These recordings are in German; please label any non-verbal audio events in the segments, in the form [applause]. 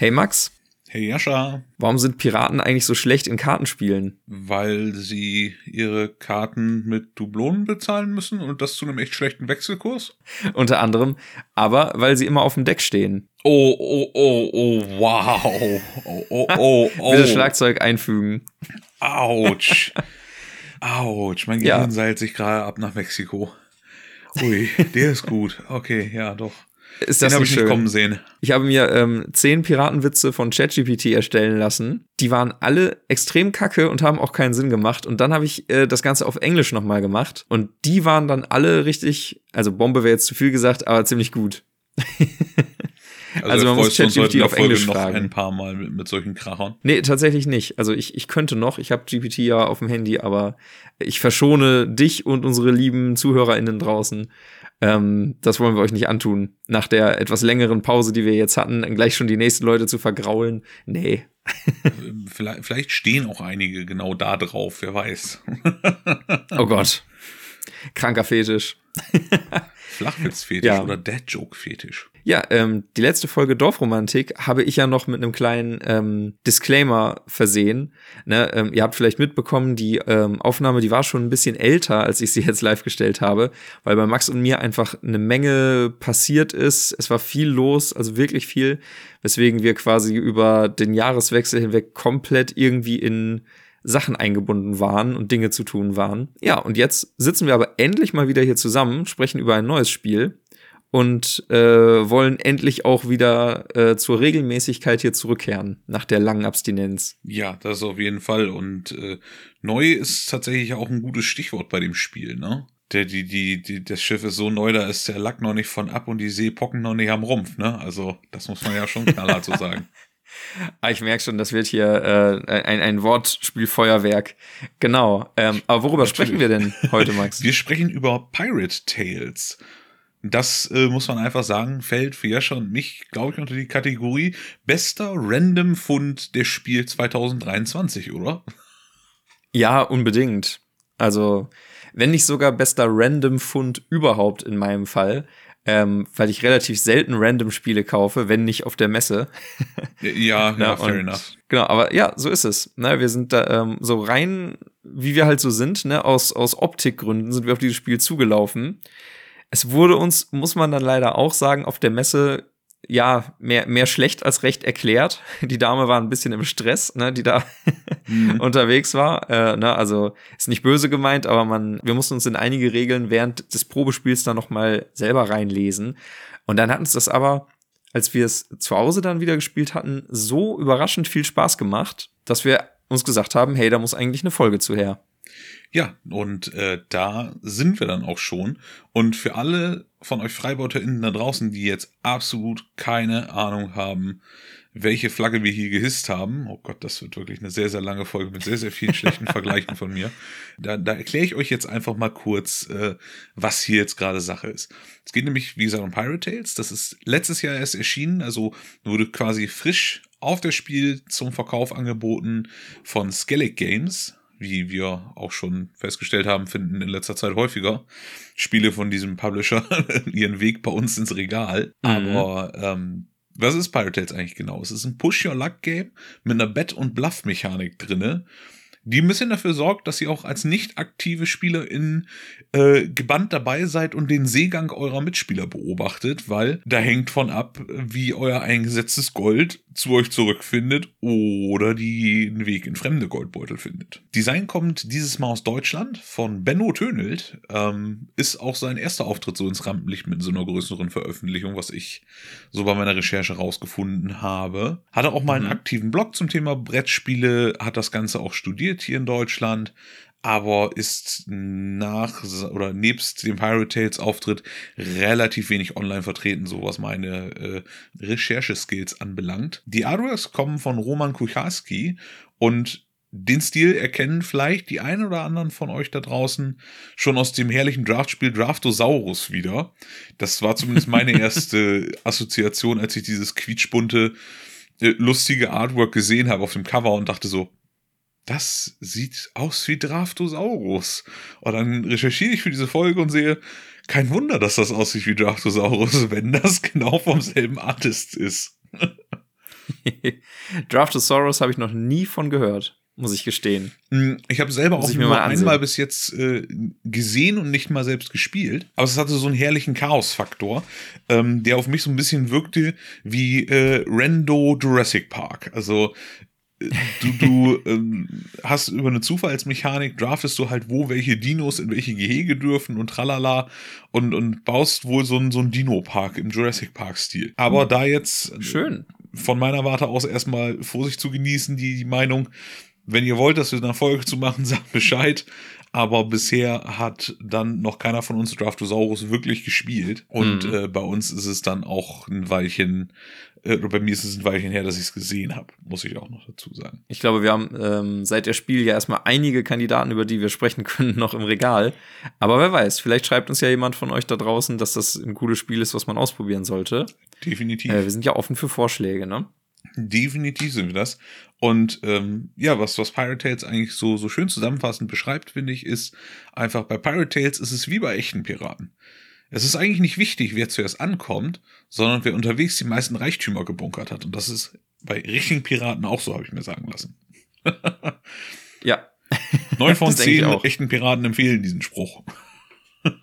Hey Max. Hey Jascha. Warum sind Piraten eigentlich so schlecht in Kartenspielen? Weil sie ihre Karten mit Dublonen bezahlen müssen und das zu einem echt schlechten Wechselkurs? Unter anderem, aber weil sie immer auf dem Deck stehen. Oh, oh, oh, oh, wow. Oh, oh, oh, [laughs] oh. Bitte Schlagzeug einfügen. Autsch. Autsch, mein Gehirn ja. seilt sich gerade ab nach Mexiko. Ui, der ist gut. Okay, ja, doch. Ist das Den habe ich schön? nicht kommen sehen. Ich habe mir ähm, zehn Piratenwitze von ChatGPT erstellen lassen. Die waren alle extrem kacke und haben auch keinen Sinn gemacht. Und dann habe ich äh, das Ganze auf Englisch nochmal gemacht. Und die waren dann alle richtig, also Bombe wäre jetzt zu viel gesagt, aber ziemlich gut. [laughs] Also, also man muss ChatGPT auf Englisch noch fragen. ein paar Mal mit, mit, solchen Krachern. Nee, tatsächlich nicht. Also ich, ich könnte noch, ich habe GPT ja auf dem Handy, aber ich verschone dich und unsere lieben ZuhörerInnen draußen. Ähm, das wollen wir euch nicht antun. Nach der etwas längeren Pause, die wir jetzt hatten, gleich schon die nächsten Leute zu vergraulen. Nee. [laughs] vielleicht, vielleicht stehen auch einige genau da drauf, wer weiß. oh Gott. Kranker Fetisch. [laughs] Flachwitzfetisch ja. oder Dad-Joke-Fetisch. Ja, ähm, die letzte Folge Dorfromantik habe ich ja noch mit einem kleinen ähm, Disclaimer versehen. Ne, ähm, ihr habt vielleicht mitbekommen, die ähm, Aufnahme, die war schon ein bisschen älter, als ich sie jetzt live gestellt habe, weil bei Max und mir einfach eine Menge passiert ist. Es war viel los, also wirklich viel, weswegen wir quasi über den Jahreswechsel hinweg komplett irgendwie in Sachen eingebunden waren und Dinge zu tun waren. Ja, und jetzt sitzen wir aber endlich mal wieder hier zusammen, sprechen über ein neues Spiel und äh, wollen endlich auch wieder äh, zur Regelmäßigkeit hier zurückkehren nach der langen Abstinenz. Ja, das auf jeden Fall. Und äh, neu ist tatsächlich auch ein gutes Stichwort bei dem Spiel, ne? Der, die, die, die, das Schiff ist so neu, da ist der Lack noch nicht von ab und die Seepocken noch nicht am Rumpf, ne? Also, das muss man ja schon knallhart so sagen. [laughs] Ah, ich merke schon, das wird hier äh, ein, ein Wortspielfeuerwerk. Genau. Ähm, aber worüber Natürlich. sprechen wir denn heute, Max? Wir sprechen über Pirate Tales. Das äh, muss man einfach sagen, fällt für Jascha und mich, glaube ich, unter die Kategorie bester Random Fund des Spiel 2023, oder? Ja, unbedingt. Also, wenn nicht sogar bester Random Fund überhaupt in meinem Fall, ähm, weil ich relativ selten random Spiele kaufe, wenn nicht auf der Messe. ja, ja, [laughs] fair und, enough. Genau, aber ja, so ist es. Ne, wir sind da ähm, so rein, wie wir halt so sind, ne, aus, aus Optikgründen sind wir auf dieses Spiel zugelaufen. Es wurde uns, muss man dann leider auch sagen, auf der Messe ja, mehr, mehr schlecht als recht erklärt. [laughs] Die Dame war ein bisschen im Stress, ne, die da [laughs] mhm. unterwegs war. Äh, ne, also ist nicht böse gemeint, aber man, wir mussten uns in einige Regeln während des Probespiels dann noch mal selber reinlesen. Und dann hat uns das aber, als wir es zu Hause dann wieder gespielt hatten, so überraschend viel Spaß gemacht, dass wir uns gesagt haben, hey, da muss eigentlich eine Folge zu her. Ja, und äh, da sind wir dann auch schon. Und für alle von euch FreibeuterInnen da draußen, die jetzt absolut keine Ahnung haben, welche Flagge wir hier gehisst haben. Oh Gott, das wird wirklich eine sehr, sehr lange Folge mit sehr, sehr vielen schlechten [laughs] Vergleichen von mir. Da, da erkläre ich euch jetzt einfach mal kurz, äh, was hier jetzt gerade Sache ist. Es geht nämlich, wie gesagt, um Pirate Tales. Das ist letztes Jahr erst erschienen, also wurde quasi frisch auf das Spiel zum Verkauf angeboten von Skellig Games wie wir auch schon festgestellt haben, finden in letzter Zeit häufiger Spiele von diesem Publisher [laughs] ihren Weg bei uns ins Regal. Mhm. Aber ähm, was ist Pirate Tales eigentlich genau? Es ist ein Push-Your-Luck-Game mit einer Bet- und Bluff-Mechanik drinne die ein bisschen dafür sorgt, dass ihr auch als nicht aktive SpielerInnen äh, gebannt dabei seid und den Seegang eurer Mitspieler beobachtet, weil da hängt von ab, wie euer eingesetztes Gold zu euch zurückfindet oder den Weg in fremde Goldbeutel findet. Design kommt dieses Mal aus Deutschland von Benno Tönelt. Ähm, ist auch sein erster Auftritt so ins Rampenlicht mit so einer größeren Veröffentlichung, was ich so bei meiner Recherche rausgefunden habe. Hatte auch mal einen mhm. aktiven Blog zum Thema Brettspiele, hat das Ganze auch studiert hier in Deutschland, aber ist nach oder nebst dem Pirate Tales Auftritt relativ wenig online vertreten, so was meine äh, Rechercheskills anbelangt. Die Artworks kommen von Roman Kucharski und den Stil erkennen vielleicht die einen oder anderen von euch da draußen schon aus dem herrlichen Draftspiel Draftosaurus wieder. Das war zumindest meine [laughs] erste Assoziation, als ich dieses quietschbunte, äh, lustige Artwork gesehen habe auf dem Cover und dachte so, das sieht aus wie Draftosaurus. Und dann recherchiere ich für diese Folge und sehe, kein Wunder, dass das aussieht wie Draftosaurus, [laughs] wenn das genau vom selben Artist ist. [laughs] Draftosaurus habe ich noch nie von gehört, muss ich gestehen. Mm, Ich habe selber Muss auch nur einmal bis jetzt äh, gesehen und nicht mal selbst gespielt. Aber es hatte so einen herrlichen Chaos-Faktor, ähm, der auf mich so ein bisschen wirkte wie äh, Rando Jurassic Park. Also du, du ähm, hast über eine Zufallsmechanik, draftest du halt, wo welche Dinos in welche Gehege dürfen und tralala und, und baust wohl so einen so einen Dino-Park im Jurassic Park-Stil. Aber da jetzt Schön. von meiner Warte aus erstmal Vorsicht zu genießen, die, die Meinung, wenn ihr wollt, dass wir eine Folge zu machen, [laughs] sagt Bescheid. Aber bisher hat dann noch keiner von uns Draftosaurus wirklich gespielt. Und Mhm. äh, bei uns ist es dann auch ein Weilchen, äh, oder bei mir ist es ein Weilchen her, dass ich es gesehen habe, muss ich auch noch dazu sagen. Ich glaube, wir haben ähm, seit der Spiel ja erstmal einige Kandidaten, über die wir sprechen [laughs] können, noch im Regal. Aber wer weiß, vielleicht schreibt uns ja jemand von euch da draußen, dass das ein cooles Spiel ist, was man ausprobieren sollte. Definitiv. Äh, wir sind ja offen für Vorschläge, ne? Definitiv sind wir das. Und ähm, ja, was, was Pirate Tales eigentlich so, so schön zusammenfassend beschreibt, finde ich, ist einfach bei Pirate Tales ist es wie bei echten Piraten. Es ist eigentlich nicht wichtig, wer zuerst ankommt, sondern wer unterwegs die meisten Reichtümer gebunkert hat. Und das ist bei richtigen Piraten auch so, habe ich mir sagen lassen. Ja. Neun [laughs] von zehn auch. echten Piraten empfehlen diesen Spruch.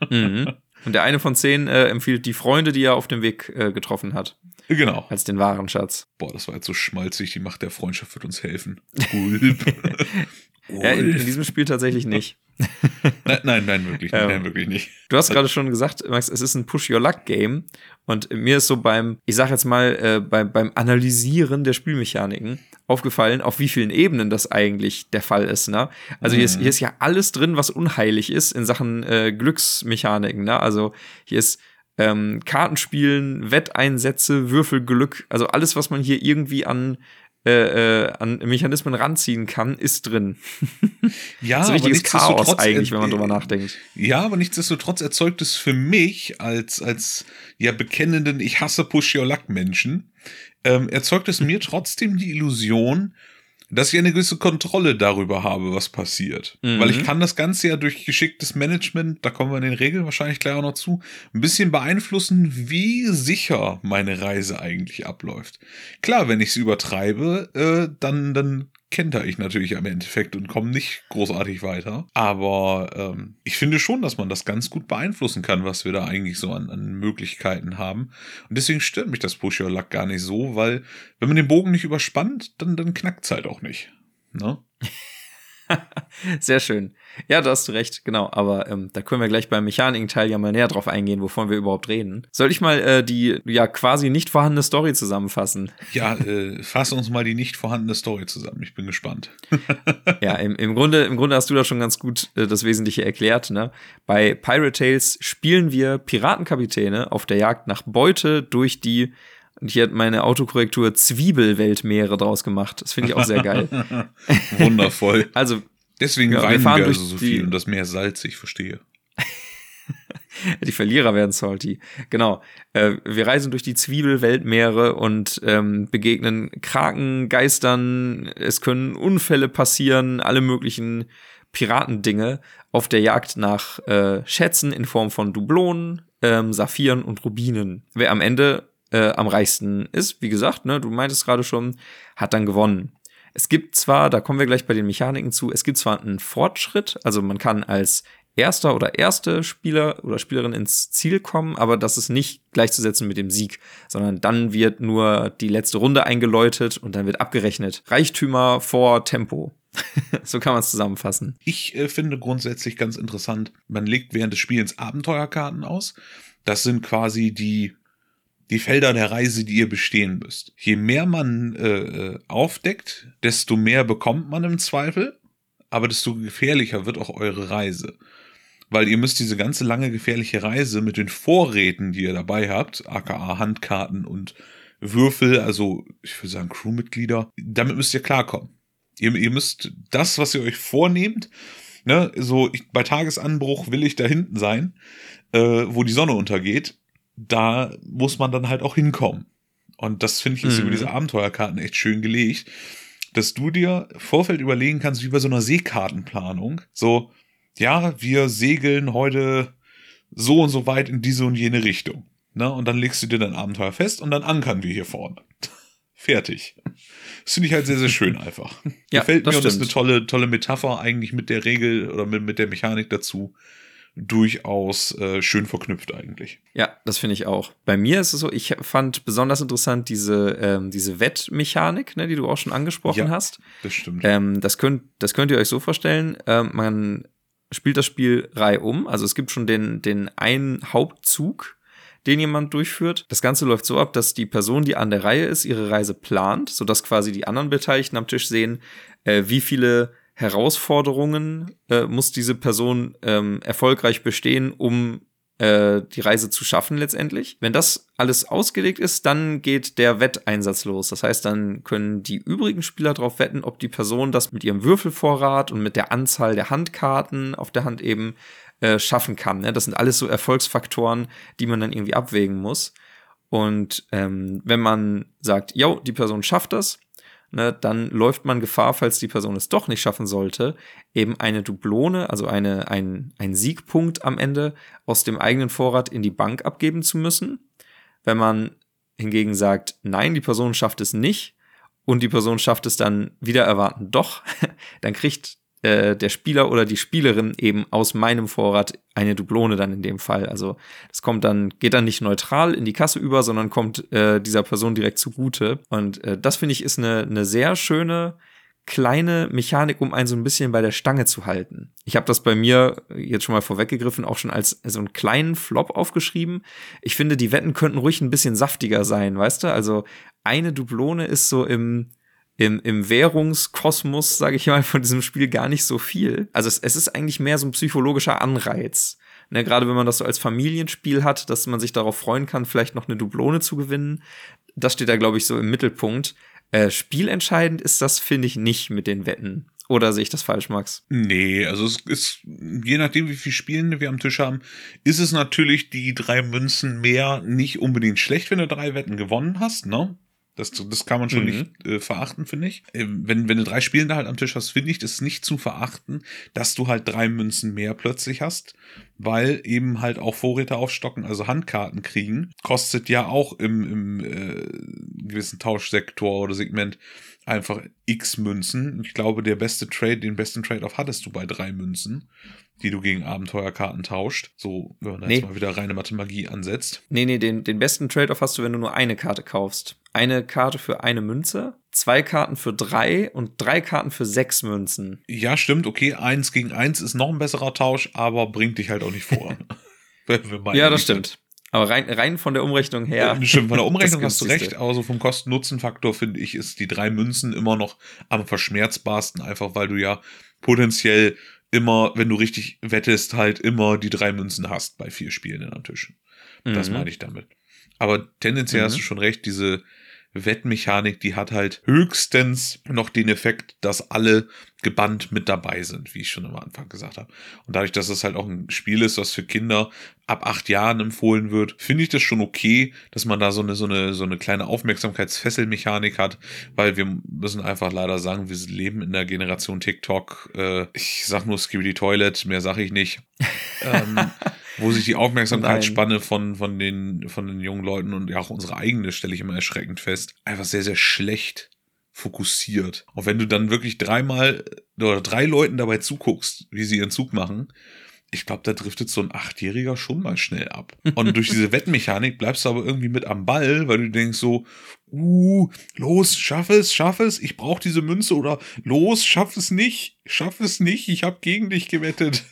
Mhm. Und der eine von zehn äh, empfiehlt die Freunde, die er auf dem Weg äh, getroffen hat, Genau. als den wahren Schatz. Boah, das war jetzt so schmalzig. Die Macht der Freundschaft wird uns helfen. Gulp. [laughs] Ja, in, in diesem Spiel tatsächlich nicht. [laughs] nein, nein, nein, wirklich nicht. Ähm, Nein, wirklich nicht. Du hast gerade schon gesagt, Max, es ist ein Push-Your-Luck-Game. Und mir ist so beim, ich sag jetzt mal, äh, beim, beim Analysieren der Spielmechaniken aufgefallen, auf wie vielen Ebenen das eigentlich der Fall ist. Ne? Also hier, ist, hier ist ja alles drin, was unheilig ist in Sachen äh, Glücksmechaniken. Ne? Also hier ist ähm, Kartenspielen, Wetteinsätze, Würfelglück, also alles, was man hier irgendwie an äh, äh, an Mechanismen ranziehen kann, ist drin. [laughs] Ja, so aber richtiges Chaos nichtsdestotrotz, eigentlich, äh, wenn man drüber nachdenkt. Ja, aber nichtsdestotrotz erzeugt es für mich als, als ja bekennenden Ich hasse Push Your Luck Menschen, ähm, erzeugt es mir trotzdem die Illusion, dass ich eine gewisse Kontrolle darüber habe, was passiert. Mhm. Weil ich kann das Ganze ja durch geschicktes Management, da kommen wir in den Regeln wahrscheinlich gleich auch noch zu, ein bisschen beeinflussen, wie sicher meine Reise eigentlich abläuft. Klar, wenn ich es übertreibe, äh, dann, dann kenter ich natürlich im Endeffekt und komme nicht großartig weiter. Aber ähm, ich finde schon, dass man das ganz gut beeinflussen kann, was wir da eigentlich so an, an Möglichkeiten haben. Und deswegen stört mich das Push Your Luck gar nicht so, weil wenn man den Bogen nicht überspannt, dann, dann knackt es halt auch nicht. Ne? [laughs] [laughs] Sehr schön. Ja, da hast du recht, genau. Aber ähm, da können wir gleich beim Mechaniken-Teil ja mal näher drauf eingehen, wovon wir überhaupt reden. Soll ich mal äh, die ja quasi nicht vorhandene Story zusammenfassen? Ja, äh, fass uns mal die nicht vorhandene Story zusammen. Ich bin gespannt. [laughs] ja, im, im, Grunde, im Grunde hast du da schon ganz gut äh, das Wesentliche erklärt. Ne? Bei Pirate Tales spielen wir Piratenkapitäne auf der Jagd nach Beute durch die, und hier hat meine Autokorrektur Zwiebelweltmeere draus gemacht. Das finde ich auch sehr geil. [laughs] Wundervoll. Also, Deswegen Ja, wir weinen wir, fahren also so viel und das Meer salzig, ich verstehe. [laughs] Die Verlierer werden salty. Genau. Äh, wir reisen durch die Zwiebelweltmeere und ähm, begegnen Kraken, Geistern. Es können Unfälle passieren, alle möglichen Piratendinge auf der Jagd nach äh, Schätzen in Form von Dublonen, ähm, Saphiren und Rubinen. Wer am Ende äh, am reichsten ist, wie gesagt, ne, du meintest gerade schon, hat dann gewonnen. Es gibt zwar, da kommen wir gleich bei den Mechaniken zu, es gibt zwar einen Fortschritt, also man kann als erster oder erste Spieler oder Spielerin ins Ziel kommen, aber das ist nicht gleichzusetzen mit dem Sieg, sondern dann wird nur die letzte Runde eingeläutet und dann wird abgerechnet. Reichtümer vor Tempo. [laughs] so kann man es zusammenfassen. Ich äh, finde grundsätzlich ganz interessant, man legt während des Spiels Abenteuerkarten aus. Das sind quasi die, die Felder der Reise, die ihr bestehen müsst. Je mehr man äh, äh, aufdeckt, desto mehr bekommt man im Zweifel, aber desto gefährlicher wird auch eure Reise. Weil ihr müsst diese ganze lange gefährliche Reise mit den Vorräten, die ihr dabei habt, aka Handkarten und Würfel, also ich würde sagen Crewmitglieder, damit müsst ihr klarkommen. Ihr, ihr müsst das, was ihr euch vornehmt, ne, so ich, bei Tagesanbruch will ich da hinten sein, äh, wo die Sonne untergeht, da muss man dann halt auch hinkommen. Und das finde ich ist Mhm. über diese Abenteuerkarten echt schön gelegt, dass du dir Vorfeld überlegen kannst, wie bei so einer Seekartenplanung, so, ja, wir segeln heute so und so weit in diese und jene Richtung. Ne? Und dann legst du dir dein Abenteuer fest und dann ankern wir hier vorne. [laughs] Fertig. Das finde ich halt sehr, sehr schön [laughs] einfach. Ja, Gefällt das mir und ist stimmt. eine tolle, tolle Metapher eigentlich mit der Regel oder mit, mit der Mechanik dazu. Durchaus äh, schön verknüpft eigentlich. Ja, das finde ich auch. Bei mir ist es so, ich fand besonders interessant diese, ähm, diese Wettmechanik, ne, die du auch schon angesprochen Ja. hast. Das stimmt. Ähm, das, könnt, das könnt ihr euch so vorstellen, ähm, man spielt das Spiel reihum. Also es gibt schon den, den einen Hauptzug, den jemand durchführt. Das Ganze läuft so ab, dass die Person, die an der Reihe ist, ihre Reise plant, sodass quasi die anderen Beteiligten am Tisch sehen, äh, wie viele Herausforderungen äh, muss diese Person ähm, erfolgreich bestehen, um äh, die Reise zu schaffen letztendlich. Wenn das alles ausgelegt ist, dann geht der Wetteinsatz los. Das heißt, dann können die übrigen Spieler darauf wetten, ob die Person das mit ihrem Würfelvorrat und mit der Anzahl der Handkarten auf der Hand eben äh, schaffen kann. Ne? Das sind alles so Erfolgsfaktoren, die man dann irgendwie abwägen muss. Und ähm, wenn man sagt, jo, die Person schafft das, ne, dann läuft man Gefahr, falls die Person es doch nicht schaffen sollte, eben eine Dublone, also eine, ein, ein Siegpunkt am Ende aus dem eigenen Vorrat in die Bank abgeben zu müssen. Wenn man hingegen sagt, nein, die Person schafft es nicht und die Person schafft es dann wieder erwarten doch, [laughs] dann kriegt äh, der Spieler oder die Spielerin eben aus meinem Vorrat eine Dublone dann in dem Fall. Also das kommt dann, geht dann nicht neutral in die Kasse über, sondern kommt äh, dieser Person direkt zugute. Und äh, das finde ich ist eine, eine sehr schöne kleine Mechanik, um einen so ein bisschen bei der Stange zu halten. Ich habe das bei mir jetzt schon mal vorweggegriffen, auch schon als so einen kleinen Flop aufgeschrieben. Ich finde, die Wetten könnten ruhig ein bisschen saftiger sein, weißt du? Also eine Dublone ist so im im, im Währungskosmos, sage ich mal, von diesem Spiel gar nicht so viel. Also es, es ist eigentlich mehr so ein psychologischer Anreiz. Ne, gerade wenn man das so als Familienspiel hat, dass man sich darauf freuen kann, vielleicht noch eine Dublone zu gewinnen. Das steht da, glaube ich, so im Mittelpunkt. Äh, spielentscheidend ist das, finde ich, nicht mit den Wetten. Oder sehe ich das falsch, Max? Nee, also es ist, je nachdem, wie viel Spielen wir am Tisch haben, ist es natürlich die drei Münzen mehr nicht unbedingt schlecht, wenn du drei Wetten gewonnen hast, ne? Das, das kann man schon Mhm. nicht äh, verachten, finde ich. Ähm, wenn, wenn du drei Spielende halt am Tisch hast, finde ich das nicht zu verachten, dass du halt drei Münzen mehr plötzlich hast, weil eben halt auch Vorräte aufstocken, also Handkarten kriegen, kostet ja auch im, im äh, gewissen Tauschsektor oder Segment einfach x Münzen. Ich glaube, der beste Trade, den besten Trade-off hattest du bei drei Münzen, die du gegen Abenteuerkarten tauscht. So, wenn man da Nee. jetzt mal wieder reine Mathemagie ansetzt. Nee, nee, den, den besten Trade-off hast du, wenn du nur eine Karte kaufst. Eine Karte für eine Münze, zwei Karten für drei und drei Karten für sechs Münzen. Ja, stimmt, okay, eins gegen eins ist noch ein besserer Tausch, aber bringt dich halt auch nicht vor. [laughs] Ja, das stimmt. Aber rein, rein von der Umrechnung her. Ja, stimmt, von der [laughs] Umrechnung hast du recht, aber so vom Kosten-Nutzen-Faktor finde ich, ist die drei Münzen immer noch am verschmerzbarsten, einfach weil du ja potenziell immer, wenn du richtig wettest, halt immer die drei Münzen hast bei vier Spielen am Tisch. Das Mhm. meine ich damit. Aber tendenziell Mhm. hast du schon recht, diese Wettmechanik, die hat halt höchstens noch den Effekt, dass alle gebannt mit dabei sind, wie ich schon am Anfang gesagt habe. Und dadurch, dass es halt auch ein Spiel ist, was für Kinder ab acht Jahren empfohlen wird, finde ich das schon okay, dass man da so eine, so eine, so eine kleine Aufmerksamkeitsfesselmechanik hat, weil wir müssen einfach leider sagen, wir leben in der Generation TikTok. Äh, ich sag nur Skibidi Toilet, mehr sage ich nicht. [laughs] ähm, wo sich die Aufmerksamkeitsspanne von, von, den, von den jungen Leuten und ja auch unsere eigene, stelle ich immer erschreckend fest, einfach sehr, sehr schlecht fokussiert. Und wenn du dann wirklich dreimal oder drei Leuten dabei zuguckst, wie sie ihren Zug machen, ich glaube, da driftet so ein Achtjähriger schon mal schnell ab. Und durch diese [laughs] Wettmechanik bleibst du aber irgendwie mit am Ball, weil du denkst so, uh, los, schaff es, schaff es, ich brauche diese Münze oder los, schaff es nicht, schaff es nicht, ich habe gegen dich gewettet.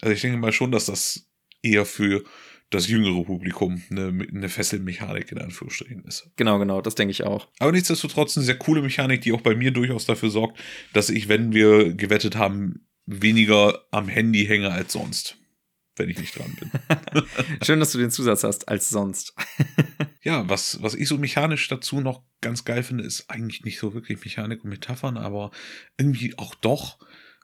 Also ich denke mal schon, dass das eher für das jüngere Publikum eine, eine Fesselmechanik in Anführungsstrichen ist. Genau, genau, das denke ich auch. Aber nichtsdestotrotz eine sehr coole Mechanik, die auch bei mir durchaus dafür sorgt, dass ich, wenn wir gewettet haben, weniger am Handy hänge als sonst, wenn ich nicht dran bin. [laughs] Schön, dass du den Zusatz hast als sonst. [laughs] ja, was, was ich so mechanisch dazu noch ganz geil finde, ist eigentlich nicht so wirklich Mechanik und Metaphern, aber irgendwie auch doch.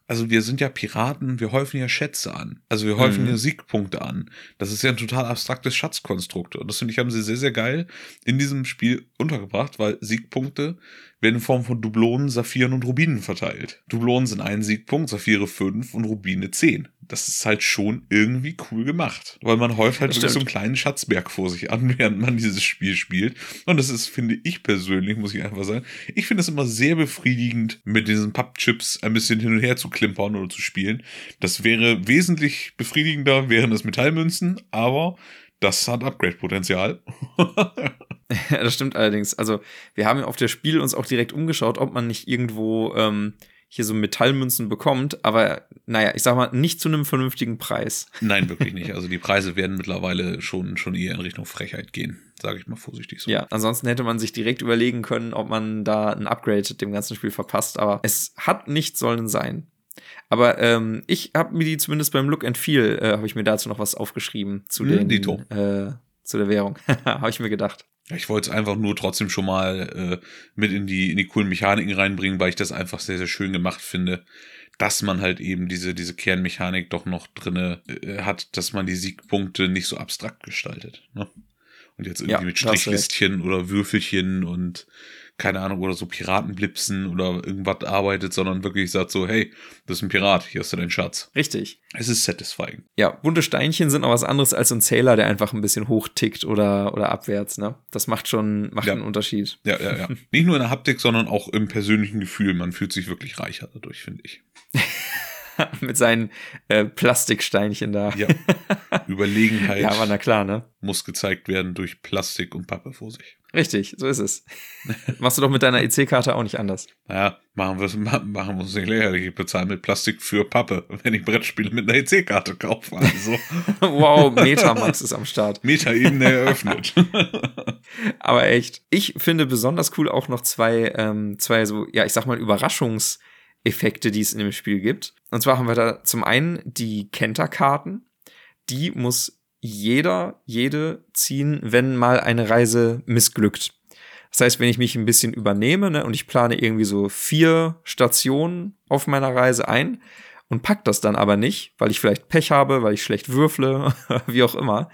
Also wir sind ja Piraten, wir häufen ja Schätze an. Also wir häufen Mhm. ja Siegpunkte an. Das ist ja ein total abstraktes Schatzkonstrukt. Und das finde ich, haben sie sehr, sehr geil in diesem Spiel untergebracht, weil Siegpunkte werden in Form von Dublonen, Saphiren und Rubinen verteilt. Dublonen sind ein Siegpunkt, Saphire fünf und Rubine zehn. das ist halt schon irgendwie cool gemacht. Weil man häuft halt wirklich so einen kleinen Schatzberg vor sich an, [laughs] während man dieses Spiel spielt. Und das ist, finde ich persönlich, muss ich einfach sagen, ich finde es immer sehr befriedigend, mit diesen Pappchips ein bisschen hin und her zu klimpern oder zu spielen. Das wäre wesentlich befriedigender, wären das Metallmünzen, aber das hat Upgrade-Potenzial. [laughs] ja, [laughs] das stimmt allerdings. Also, wir haben ja auf der Spiel uns auch direkt umgeschaut, ob man nicht irgendwo ähm, hier so Metallmünzen bekommt, aber naja, ich sag mal, nicht zu einem vernünftigen Preis. [laughs] Nein, wirklich nicht. Also die Preise werden mittlerweile schon, schon eher in Richtung Frechheit gehen, sage ich mal vorsichtig so. Ja, ansonsten hätte man sich direkt überlegen können, ob man da ein Upgrade dem ganzen Spiel verpasst, aber es hat nicht sollen sein. Aber ähm, ich habe mir die zumindest beim Look and Feel, äh, habe ich mir dazu noch was aufgeschrieben zu hm, den, äh, zu der Währung. [laughs] habe ich mir gedacht. Ich wollte es einfach nur trotzdem schon mal äh, mit in die, in die coolen Mechaniken reinbringen, weil ich das einfach sehr, sehr schön gemacht finde, dass man halt eben diese, diese Kernmechanik doch noch drinne äh, hat, dass man die Siegpunkte nicht so abstrakt gestaltet. Ne? Und jetzt irgendwie ja, mit Strichlistchen oder Würfelchen und keine Ahnung, oder so Piratenblipsen oder irgendwas arbeitet, sondern wirklich sagt so, hey, das ist ein Pirat, hier hast du deinen Schatz. Richtig. Es ist satisfying. Ja, bunte Steinchen sind auch was anderes als ein Zähler, der einfach ein bisschen hochtickt oder, oder abwärts, ne? Das macht schon, macht ja. einen Unterschied. Ja, ja, ja. [laughs] Nicht nur in der Haptik, sondern auch im persönlichen Gefühl. Man fühlt sich wirklich reicher dadurch, finde ich. [laughs] Mit seinen äh, Plastiksteinchen da. Ja. [laughs] Überlegenheit. ja, aber na klar, ne? Muss gezeigt werden durch Plastik und Pappe vor sich. Richtig, so ist es. [laughs] Machst du doch mit deiner EC-Karte auch nicht anders. Naja, machen wir machen wir uns nicht lächerlich. Ich bezahle mit Plastik für Pappe, [laughs] wenn ich Brettspiele mit einer EC-Karte kaufe. Also. [laughs] wow, Metamax ist am Start. Meta-Ebene eröffnet. Aber echt, ich finde besonders cool auch noch zwei, ähm, zwei so, ja, ich sag mal, Überraschungseffekte, die es in dem Spiel gibt. Und zwar haben wir da zum einen die Kenta-Karten. Die muss jeder, jede ziehen, wenn mal eine Reise missglückt. Das heißt, wenn ich mich ein bisschen übernehme ne, und ich plane irgendwie so vier Stationen auf meiner Reise ein und pack das dann aber nicht, weil ich vielleicht Pech habe, weil ich schlecht würfle, [laughs] wie auch immer,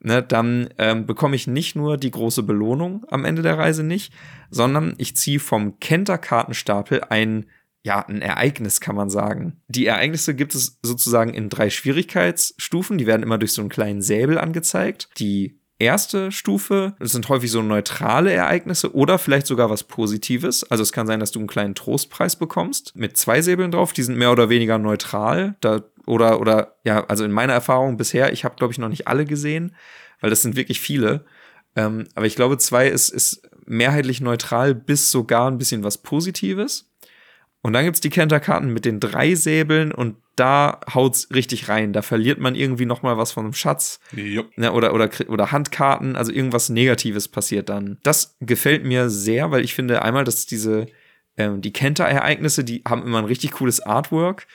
ne, dann ähm, bekomme ich nicht nur die große Belohnung am Ende der Reise nicht, sondern ich ziehe vom Kenter-Kartenstapel ein ja, ein Ereignis, kann man sagen. Die Ereignisse gibt es sozusagen in drei Schwierigkeitsstufen. Die werden immer durch so einen kleinen Säbel angezeigt. Die erste Stufe, das sind häufig so neutrale Ereignisse oder vielleicht sogar was Positives. Also es kann sein, dass du einen kleinen Trostpreis bekommst mit zwei Säbeln drauf. Die sind mehr oder weniger neutral. Da, oder, oder, ja, also in meiner Erfahrung bisher, ich habe, glaube ich, noch nicht alle gesehen, weil das sind wirklich viele. Ähm, aber ich glaube, zwei ist, ist mehrheitlich neutral bis sogar ein bisschen was Positives. Und dann gibt's die Kenterkarten mit den drei Säbeln und da haut's richtig rein. Da verliert man irgendwie noch mal was von einem Schatz. Yep. Ne, oder, oder, oder Handkarten, also irgendwas Negatives passiert dann. Das gefällt mir sehr, weil ich finde einmal, dass diese, ähm, die Kenter-Ereignisse, die haben immer ein richtig cooles Artwork.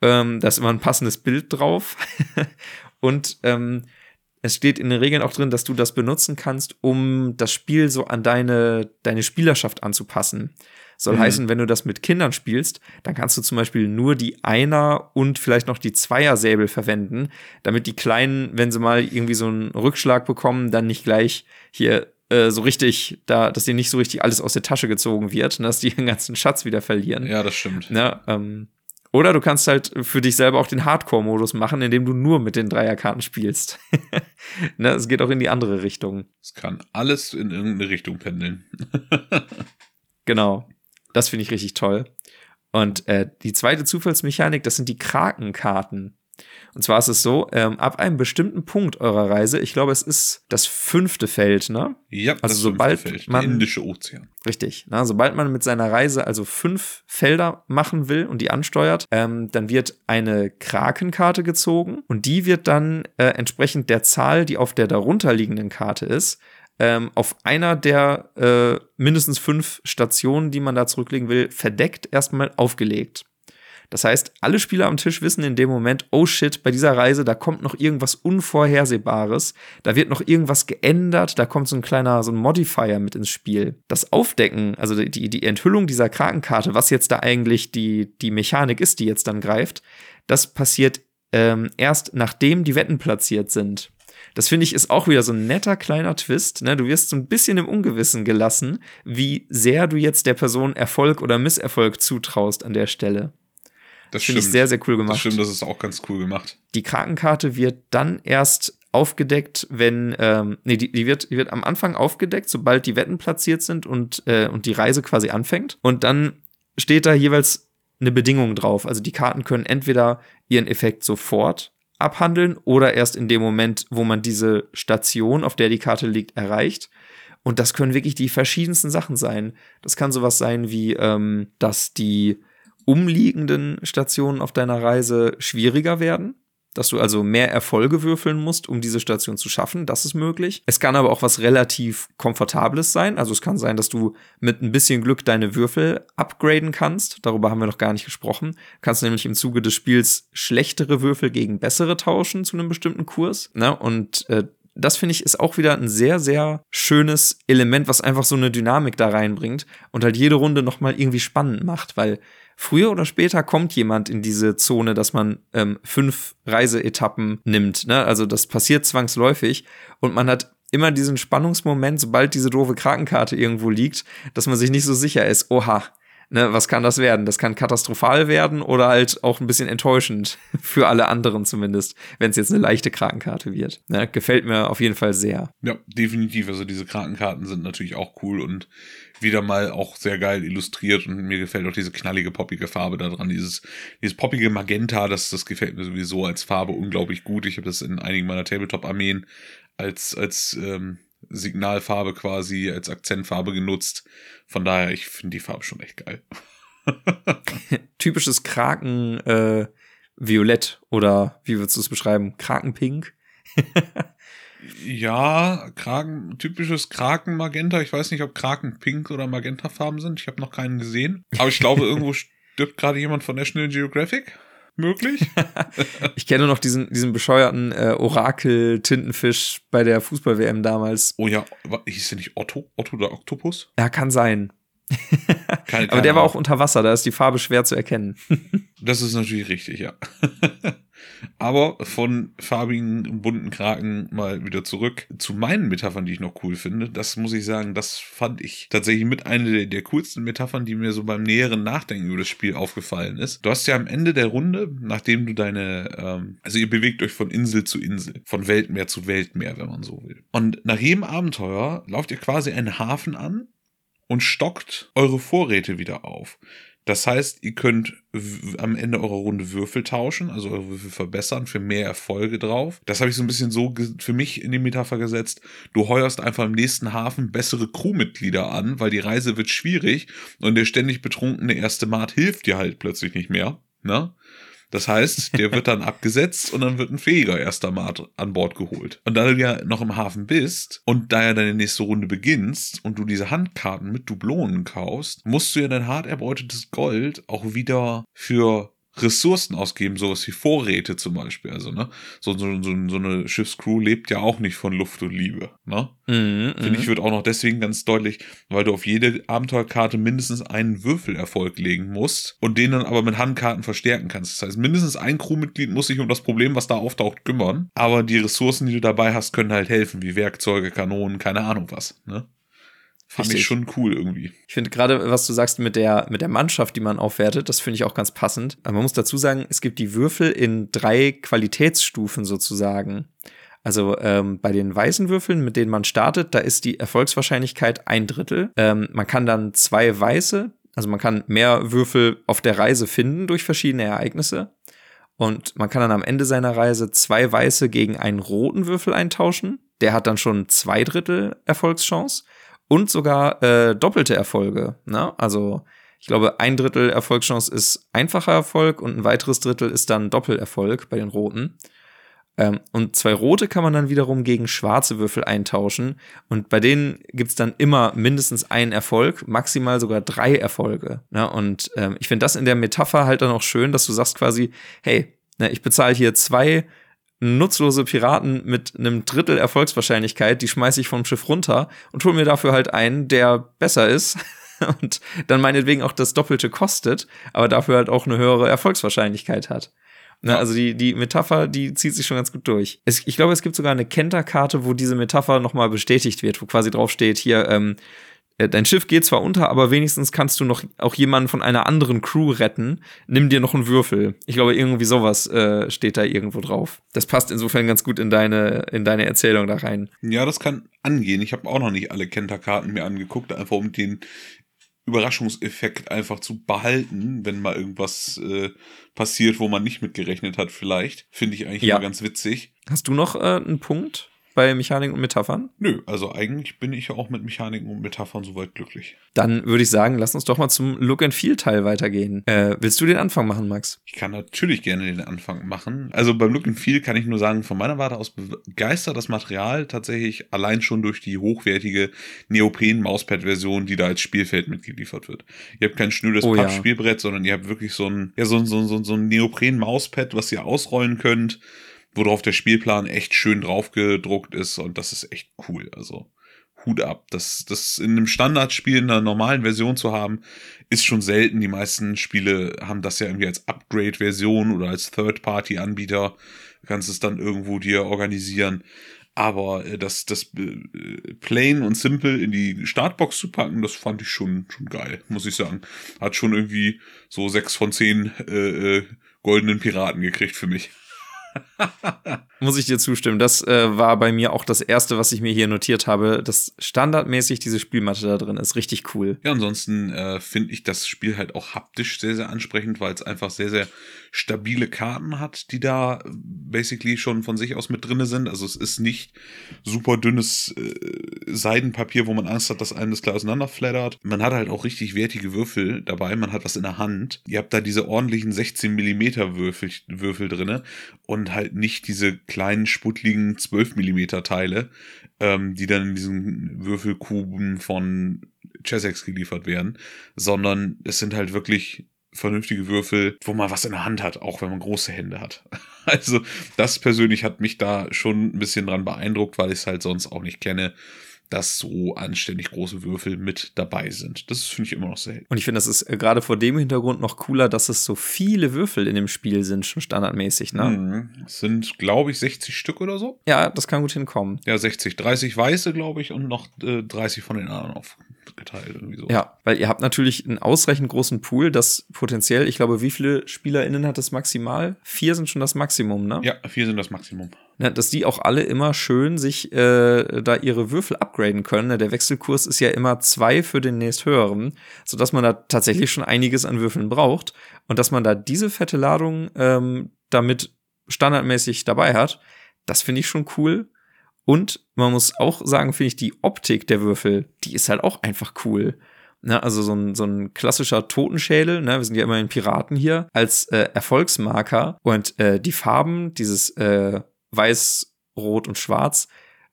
Ähm, da ist immer ein passendes Bild drauf. [laughs] und ähm, es steht in den Regeln auch drin, dass du das benutzen kannst, um das Spiel so an deine, deine Spielerschaft anzupassen. Soll mhm. heißen, wenn du das mit Kindern spielst, dann kannst du zum Beispiel nur die Einer- und vielleicht noch die Zweiersäbel verwenden, damit die Kleinen, wenn sie mal irgendwie so einen Rückschlag bekommen, dann nicht gleich hier äh, so richtig, da, dass dir nicht so richtig alles aus der Tasche gezogen wird, ne, dass die [laughs] den ganzen Schatz wieder verlieren. Ja, das stimmt. Ne, ähm, oder du kannst halt für dich selber auch den Hardcore-Modus machen, indem du nur mit den Dreierkarten spielst. [laughs] ne, es geht auch in die andere Richtung. Es kann alles in irgendeine Richtung pendeln. [laughs] genau. Das finde ich richtig toll. Und äh, die zweite Zufallsmechanik, das sind die Krakenkarten. Und zwar ist es so, ähm, ab einem bestimmten Punkt eurer Reise, ich glaube, es ist das fünfte Feld, ne? Ja, also sobald Feld, man, Indische Ozean. Richtig. Na, sobald man mit seiner Reise also fünf Felder machen will und die ansteuert, ähm, dann wird eine Krakenkarte gezogen und die wird dann äh, entsprechend der Zahl, die auf der darunterliegenden Karte ist, ähm, auf einer der äh, mindestens fünf Stationen, die man da zurücklegen will, verdeckt erstmal aufgelegt. Das heißt, alle Spieler am Tisch wissen in dem Moment, oh shit, bei dieser Reise, da kommt noch irgendwas Unvorhersehbares, da wird noch irgendwas geändert, da kommt so ein kleiner, so ein Modifier mit ins Spiel. Das Aufdecken, also die, die Enthüllung dieser Krakenkarte, was jetzt da eigentlich die, die Mechanik ist, die jetzt dann greift, das passiert ähm, erst nachdem die Wetten platziert sind. Das finde ich ist auch wieder so ein netter kleiner Twist. Ne? Du wirst so ein bisschen im Ungewissen gelassen, wie sehr du jetzt der Person Erfolg oder Misserfolg zutraust an der Stelle. Das Finde ich sehr, sehr cool gemacht. Das stimmt, das ist auch ganz cool gemacht. Die Krakenkarte wird dann erst aufgedeckt, wenn, ähm, nee, die, die, wird, die wird am Anfang aufgedeckt, sobald die Wetten platziert sind und, äh, und die Reise quasi anfängt. Und dann steht da jeweils eine Bedingung drauf. Also die Karten können entweder ihren Effekt sofort abhandeln oder erst in dem Moment, wo man diese Station, auf der die Karte liegt, erreicht. Und das können wirklich die verschiedensten Sachen sein. Das kann sowas sein wie, ähm, dass die umliegenden Stationen auf deiner Reise schwieriger werden dass du also mehr Erfolge würfeln musst, um diese Station zu schaffen. Das ist möglich. Es kann aber auch was relativ Komfortables sein. Also es kann sein, dass du mit ein bisschen Glück deine Würfel upgraden kannst. Darüber haben wir noch gar nicht gesprochen. Du kannst nämlich im Zuge des Spiels schlechtere Würfel gegen bessere tauschen zu einem bestimmten Kurs. Ne? Und äh, das finde ich ist auch wieder ein sehr, sehr schönes Element, was einfach so eine Dynamik da reinbringt und halt jede Runde nochmal irgendwie spannend macht, weil früher oder später kommt jemand in diese Zone, dass man ähm, fünf Reiseetappen nimmt. Ne? Also das passiert zwangsläufig und man hat immer diesen Spannungsmoment, sobald diese doofe Krakenkarte irgendwo liegt, dass man sich nicht so sicher ist, oha, ne, was kann das werden? Das kann katastrophal werden oder halt auch ein bisschen enttäuschend [laughs] für alle anderen zumindest, wenn es jetzt eine leichte Krakenkarte wird. Ne, gefällt mir auf jeden Fall sehr. Ja, definitiv. Also diese Krakenkarten sind natürlich auch cool und wieder mal auch sehr geil illustriert und mir gefällt auch diese knallige, poppige Farbe daran. Dieses, dieses poppige Magenta, das, das gefällt mir sowieso als Farbe unglaublich gut. Ich habe das in einigen meiner Tabletop-Armeen als, als ähm, Signalfarbe quasi, als Akzentfarbe genutzt. Von daher, ich finde die Farbe schon echt geil. [laughs] Typisches Kraken äh, Violett oder wie würdest du es beschreiben? Krakenpink? [laughs] Ja, Kragen, typisches Kraken-Magenta. Ich weiß nicht, ob Kraken pink oder Magenta-Farben sind. Ich habe noch keinen gesehen. Aber ich glaube, irgendwo [laughs] stirbt gerade jemand von National Geographic. Möglich? [laughs] ich kenne noch diesen, diesen bescheuerten äh, Orakel-Tintenfisch bei der Fußball-WM damals. Oh ja, hieß der nicht Otto? Otto der Oktopus? Ja, kann sein. [laughs] keine, keine Aber der war auch unter Wasser, da ist die Farbe schwer zu erkennen. [laughs] das ist natürlich richtig, ja. Aber von farbigen, bunten Kraken mal wieder zurück zu meinen Metaphern, die ich noch cool finde. Das muss ich sagen, das fand ich tatsächlich mit einer der, der coolsten Metaphern, die mir so beim näheren Nachdenken über das Spiel aufgefallen ist. Du hast ja am Ende der Runde, nachdem du deine, ähm, also ihr bewegt euch von Insel zu Insel, von Weltmeer zu Weltmeer, wenn man so will. Und nach jedem Abenteuer lauft ihr quasi einen Hafen an und stockt eure Vorräte wieder auf. Das heißt, ihr könnt am Ende eurer Runde Würfel tauschen, also eure Würfel verbessern für mehr Erfolge drauf. Das habe ich so ein bisschen so für mich in die Metapher gesetzt. Du heuerst einfach im nächsten Hafen bessere Crewmitglieder an, weil die Reise wird schwierig und der ständig betrunkene erste Mart hilft dir halt plötzlich nicht mehr. Ne? Das heißt, der wird dann abgesetzt und dann wird ein fähiger erster Mart an Bord geholt. Und da du ja noch im Hafen bist und da ja deine nächste Runde beginnst und du diese Handkarten mit Dublonen kaufst, musst du ja dein hart erbeutetes Gold auch wieder für Ressourcen ausgeben, sowas wie Vorräte zum Beispiel. Also, ne? So, so, so, so eine Schiffscrew lebt ja auch nicht von Luft und Liebe. Ne? Mhm, Finde ich, mhm. wird auch noch deswegen ganz deutlich, weil du auf jede Abenteuerkarte mindestens einen Würfelerfolg legen musst und den dann aber mit Handkarten verstärken kannst. Das heißt, mindestens ein Crewmitglied muss sich um das Problem, was da auftaucht, kümmern. Aber die Ressourcen, die du dabei hast, können halt helfen, wie Werkzeuge, Kanonen, keine Ahnung was. Ne? Fand Richtig. ich schon cool irgendwie. Ich finde gerade, was du sagst mit der, mit der Mannschaft, die man aufwertet, das finde ich auch ganz passend. Aber man muss dazu sagen, es gibt die Würfel in drei Qualitätsstufen sozusagen. Also ähm, bei den weißen Würfeln, mit denen man startet, da ist die Erfolgswahrscheinlichkeit ein Drittel. Ähm, man kann dann zwei weiße, also man kann mehr Würfel auf der Reise finden durch verschiedene Ereignisse. Und man kann dann am Ende seiner Reise zwei weiße gegen einen roten Würfel eintauschen. Der hat dann schon zwei Drittel Erfolgschance und sogar äh, doppelte Erfolge. Ne? Also ich glaube, ein Drittel Erfolgschance ist einfacher Erfolg und ein weiteres Drittel ist dann Doppelerfolg bei den Roten. Ähm, und zwei rote kann man dann wiederum gegen schwarze Würfel eintauschen. Und bei denen gibt's dann immer mindestens einen Erfolg, maximal sogar drei Erfolge. Ne? Und ähm, ich finde das in der Metapher halt dann auch schön, dass du sagst quasi, hey, ne, ich bezahle hier zwei nutzlose Piraten mit einem Drittel Erfolgswahrscheinlichkeit, die schmeiße ich vom Schiff runter und hole mir dafür halt einen, der besser ist [laughs] und dann meinetwegen auch das Doppelte kostet, aber dafür halt auch eine höhere Erfolgswahrscheinlichkeit hat. Na, also die, die Metapher, die zieht sich schon ganz gut durch. Es, ich glaube, es gibt sogar eine Kenterkarte, wo diese Metapher nochmal bestätigt wird, wo quasi drauf steht, hier, ähm, äh, dein Schiff geht zwar unter, aber wenigstens kannst du noch auch jemanden von einer anderen Crew retten. Nimm dir noch einen Würfel. Ich glaube, irgendwie sowas äh, steht da irgendwo drauf. Das passt insofern ganz gut in deine, in deine Erzählung da rein. Ja, das kann angehen. Ich habe auch noch nicht alle Kenterkarten mir angeguckt, einfach um den Überraschungseffekt einfach zu behalten, wenn mal irgendwas äh, passiert, wo man nicht mitgerechnet hat, vielleicht. Finde ich eigentlich ja. immer ganz witzig. Hast du noch äh, einen Punkt? Bei Mechaniken und Metaphern? Nö, also eigentlich bin ich ja auch mit Mechaniken und Metaphern soweit glücklich. Dann würde ich sagen, lass uns doch mal zum Look and Feel Teil weitergehen. Äh, willst du den Anfang machen, Max? Ich kann natürlich gerne den Anfang machen. Also beim Look and Feel kann ich nur sagen, von meiner Warte aus begeistert das Material tatsächlich allein schon durch die hochwertige Neopren-Mauspad-Version, die da als Spielfeld mitgeliefert wird. Ihr habt kein schnödes oh, Pappspielbrett, ja. sondern ihr habt wirklich so ein, ja, so, so, so, so ein Neopren-Mauspad, was ihr ausrollen könnt worauf der Spielplan echt schön draufgedruckt ist und das ist echt cool. Also Hut ab. Das, das in einem Standardspiel in einer normalen Version zu haben, ist schon selten. Die meisten Spiele haben das ja irgendwie als Upgrade-Version oder als Third-Party-Anbieter. Kannst es dann irgendwo dir organisieren. Aber äh, das, das äh, plain und simple in die Startbox zu packen, das fand ich schon, schon geil, muss ich sagen. Hat schon irgendwie so sechs von zehn äh, äh, goldenen Piraten gekriegt für mich. [laughs] Muss ich dir zustimmen. Das äh, war bei mir auch das erste, was ich mir hier notiert habe, dass standardmäßig diese Spielmatte da drin ist. Richtig cool. Ja, ansonsten äh, finde ich das Spiel halt auch haptisch sehr, sehr ansprechend, weil es einfach sehr, sehr stabile Karten hat, die da basically schon von sich aus mit drinne sind. Also es ist nicht super dünnes äh, Seidenpapier, wo man Angst hat, dass einem das gleich auseinanderflattert. Man hat halt auch richtig wertige Würfel dabei. Man hat was in der Hand. Ihr habt da diese ordentlichen 16 Millimeter Würfel, Würfel drinne und halt nicht diese kleinen, sputtligen 12 Millimeter Teile, ähm, die dann in diesen Würfelkuben von Chessex geliefert werden, sondern es sind halt wirklich vernünftige Würfel, wo man was in der Hand hat, auch wenn man große Hände hat. [laughs] Also das persönlich hat mich da schon ein bisschen dran beeindruckt, weil ich es halt sonst auch nicht kenne, dass so anständig große Würfel mit dabei sind. Das finde ich immer noch selten. Und ich finde, das ist äh, gerade vor dem Hintergrund noch cooler, dass es so viele Würfel in dem Spiel sind, schon standardmäßig, ne? Mhm. Es sind, glaube ich, 60 Stück oder so. Ja, das kann gut hinkommen. Ja, 60. 30 weiße, glaube ich, und noch äh, 30 von den anderen aufgeteilt. Irgendwie so. Ja, weil ihr habt natürlich einen ausreichend großen Pool, das potenziell, ich glaube, wie viele SpielerInnen hat es maximal? Vier sind schon das Maximum, ne? Ja, vier sind das Maximum. Ja, dass die auch alle immer schön sich äh, da ihre Würfel upgraden können. Ne? Der Wechselkurs ist ja immer zwei für den nächsthöheren, sodass man da tatsächlich schon einiges an Würfeln braucht. Und dass man da diese fette Ladung ähm, damit standardmäßig dabei hat, das finde ich schon cool. Und man muss auch sagen, finde ich, die Optik der Würfel, die ist halt auch einfach cool. Ne, also so ein, so ein klassischer Totenschädel, ne, wir sind ja immer in Piraten hier, als äh, Erfolgsmarker. Und äh, die Farben, dieses äh, Weiß, Rot und Schwarz.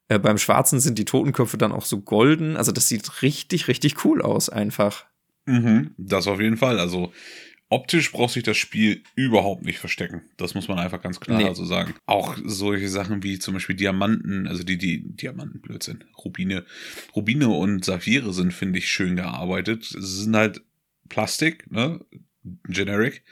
Äh, beim Schwarzen sind die Totenköpfe dann auch so golden. Also das sieht richtig, richtig cool aus einfach. Mhm, das auf jeden Fall. Also optisch braucht sich das Spiel überhaupt nicht verstecken. Das muss man einfach ganz klar nee. so sagen. Auch solche Sachen wie zum Beispiel Diamanten, also die, die Diamanten, Blödsinn, Rubine. Rubine und Saphire sind, finde ich, schön gearbeitet. Sie sind halt Plastik, ne? Generic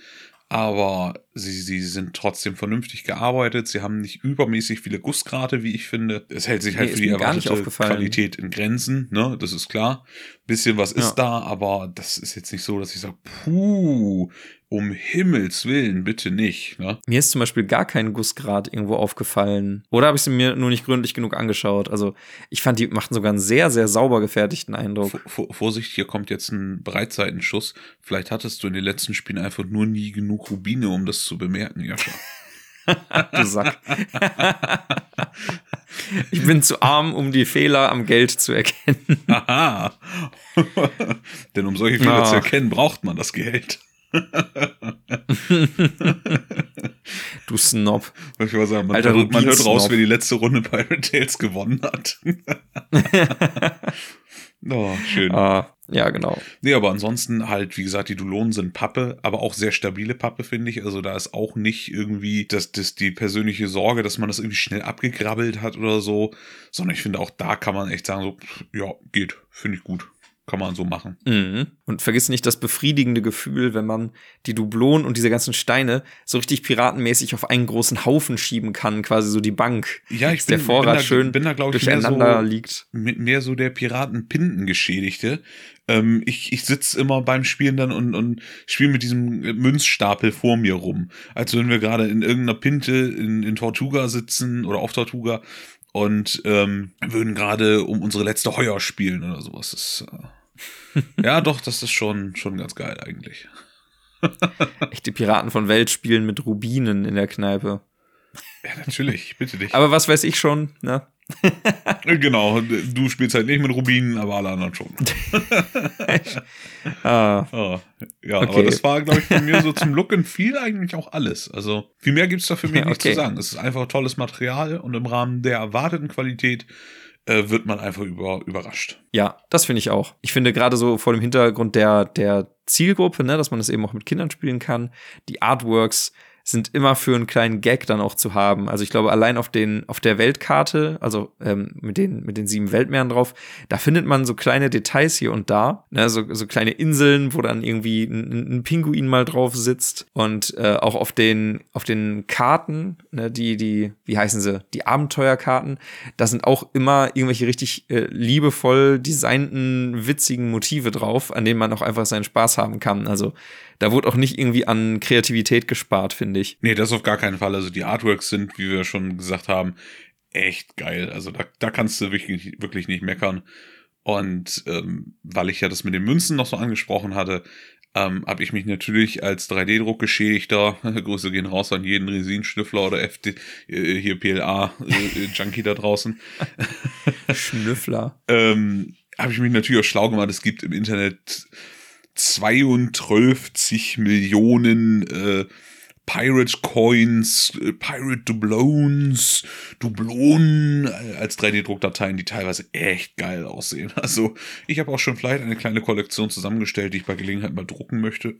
aber sie, sie sind trotzdem vernünftig gearbeitet. Sie haben nicht übermäßig viele Gussgrate, wie ich finde. Es hält sich halt nee, für die erwartete Qualität in Grenzen, ne? Das ist klar. Bisschen was ist ja. da, aber das ist jetzt nicht so, dass ich sage, puh, um Himmels Willen, bitte nicht. Ne? Mir ist zum Beispiel gar kein Gussgrad irgendwo aufgefallen. Oder habe ich sie mir nur nicht gründlich genug angeschaut? Also ich fand, die machten sogar einen sehr, sehr sauber gefertigten Eindruck. V Vorsicht, hier kommt jetzt ein Breitseitenschuss. Vielleicht hattest du in den letzten Spielen einfach nur nie genug Rubine, um das zu bemerken, Jascha. [laughs] [laughs] du Sack. ich bin zu arm, um die Fehler am Geld zu erkennen. Aha. [laughs] Denn um solche Fehler Ach. zu erkennen, braucht man das Geld. [laughs] du Snob. Ich will sagen, man, Alter, hört, man hört raus, wer die letzte Runde Pirate Tales gewonnen hat. [laughs] oh, schön. Uh, ja, genau. Nee, aber ansonsten halt, wie gesagt, die Dulonen sind Pappe, aber auch sehr stabile Pappe, finde ich. Also da ist auch nicht irgendwie das, das die persönliche Sorge, dass man das irgendwie schnell abgegrabbelt hat oder so, sondern ich finde auch da kann man echt sagen, so, ja, geht, finde ich gut. Kann man so machen. Mhm. Und vergiss nicht das befriedigende Gefühl, wenn man die Dublonen und diese ganzen Steine so richtig piratenmäßig auf einen großen Haufen schieben kann, quasi so die Bank. Ja, ich bin, der Vorrat bin da, schön bin da, glaube ich, durcheinander so, liegt. mehr so der Piratenpindengeschädigte. Ähm, ich ich sitze immer beim Spielen dann und, und spiele mit diesem Münzstapel vor mir rum. Als wenn wir gerade in irgendeiner Pinte in, in Tortuga sitzen oder auf Tortuga und ähm, würden gerade um unsere letzte Heuer spielen oder sowas. Das, äh, [laughs] ja, doch, das ist schon, schon ganz geil eigentlich. Echte Piraten von Welt spielen mit Rubinen in der Kneipe. Ja, natürlich, bitte dich. Aber was weiß ich schon, ne? genau, du spielst halt nicht mit Rubinen, aber alle anderen schon. [laughs] ah, ja, Okay. aber das war, glaube ich, von mir so zum Look and Feel eigentlich auch alles. Also viel mehr gibt's da für mich [laughs] Ja, nicht okay. zu sagen. Es ist einfach tolles Material und im Rahmen der erwarteten Qualität äh, wird man einfach über, überrascht. ja, das finde ich auch. Ich finde gerade so vor dem Hintergrund der, der Zielgruppe, ne, dass man das eben auch mit Kindern spielen kann, die Artworks sind immer für einen kleinen Gag dann auch zu haben. Also ich glaube, allein auf den, auf der Weltkarte, also ähm, mit den, mit den sieben Weltmeeren drauf, da findet man so kleine Details hier und da, ne, so, so kleine Inseln, wo dann irgendwie ein, ein Pinguin mal drauf sitzt und äh, auch auf den, auf den Karten, ne, die, die, wie heißen sie, die Abenteuerkarten, da sind auch immer irgendwelche richtig äh, liebevoll designten, witzigen Motive drauf, an denen man auch einfach seinen Spaß haben kann. Also da wurde auch nicht irgendwie an Kreativität gespart, finde ich. Nee, das auf gar keinen Fall. Also die Artworks sind, wie wir schon gesagt haben, echt geil. Also da, da kannst du wirklich, wirklich nicht meckern. Und ähm, weil ich ja das mit den Münzen noch so angesprochen hatte, ähm, habe ich mich natürlich als 3D-Druck-Geschädigter, [laughs] Grüße gehen raus an jeden Resinschnüffler oder FD, äh, hier PLA-Junkie da draußen, [laughs] Schnüffler. ähm, habe ich mich natürlich auch schlau gemacht. Es gibt im Internet 32 Millionen äh, Pirate Coins, äh, Pirate Dublones, Dublonen äh, als 3D-Druckdateien, die teilweise echt geil aussehen. [laughs] Also ich habe auch schon vielleicht eine kleine Kollektion zusammengestellt, die ich bei Gelegenheit mal drucken möchte.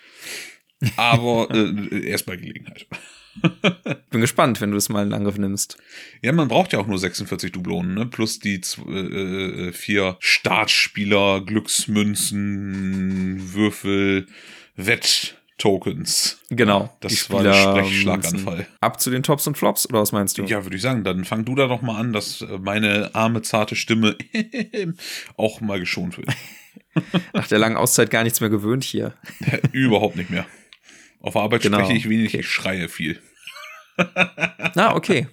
[laughs] Aber äh, erst bei Gelegenheit. [laughs] Bin gespannt, wenn du es mal in Angriff nimmst. Ja, man braucht ja auch nur 46 Dublonen, ne? Plus die äh, äh, vier Startspieler, Glücksmünzen, Würfel, Wett-Tokens. Genau. Das war der Spieler- Sprechschlaganfall. Ab zu den Tops und Flops, oder was meinst du? Ja, würde ich sagen, dann fang du da doch mal an, dass äh, meine arme, zarte Stimme [laughs] auch mal geschont wird. [laughs] Nach der langen Auszeit gar nichts mehr gewöhnt hier. Überhaupt nicht mehr. Auf Arbeit Genau. spreche ich wenig, Okay. ich schreie viel. Na, [laughs] okay.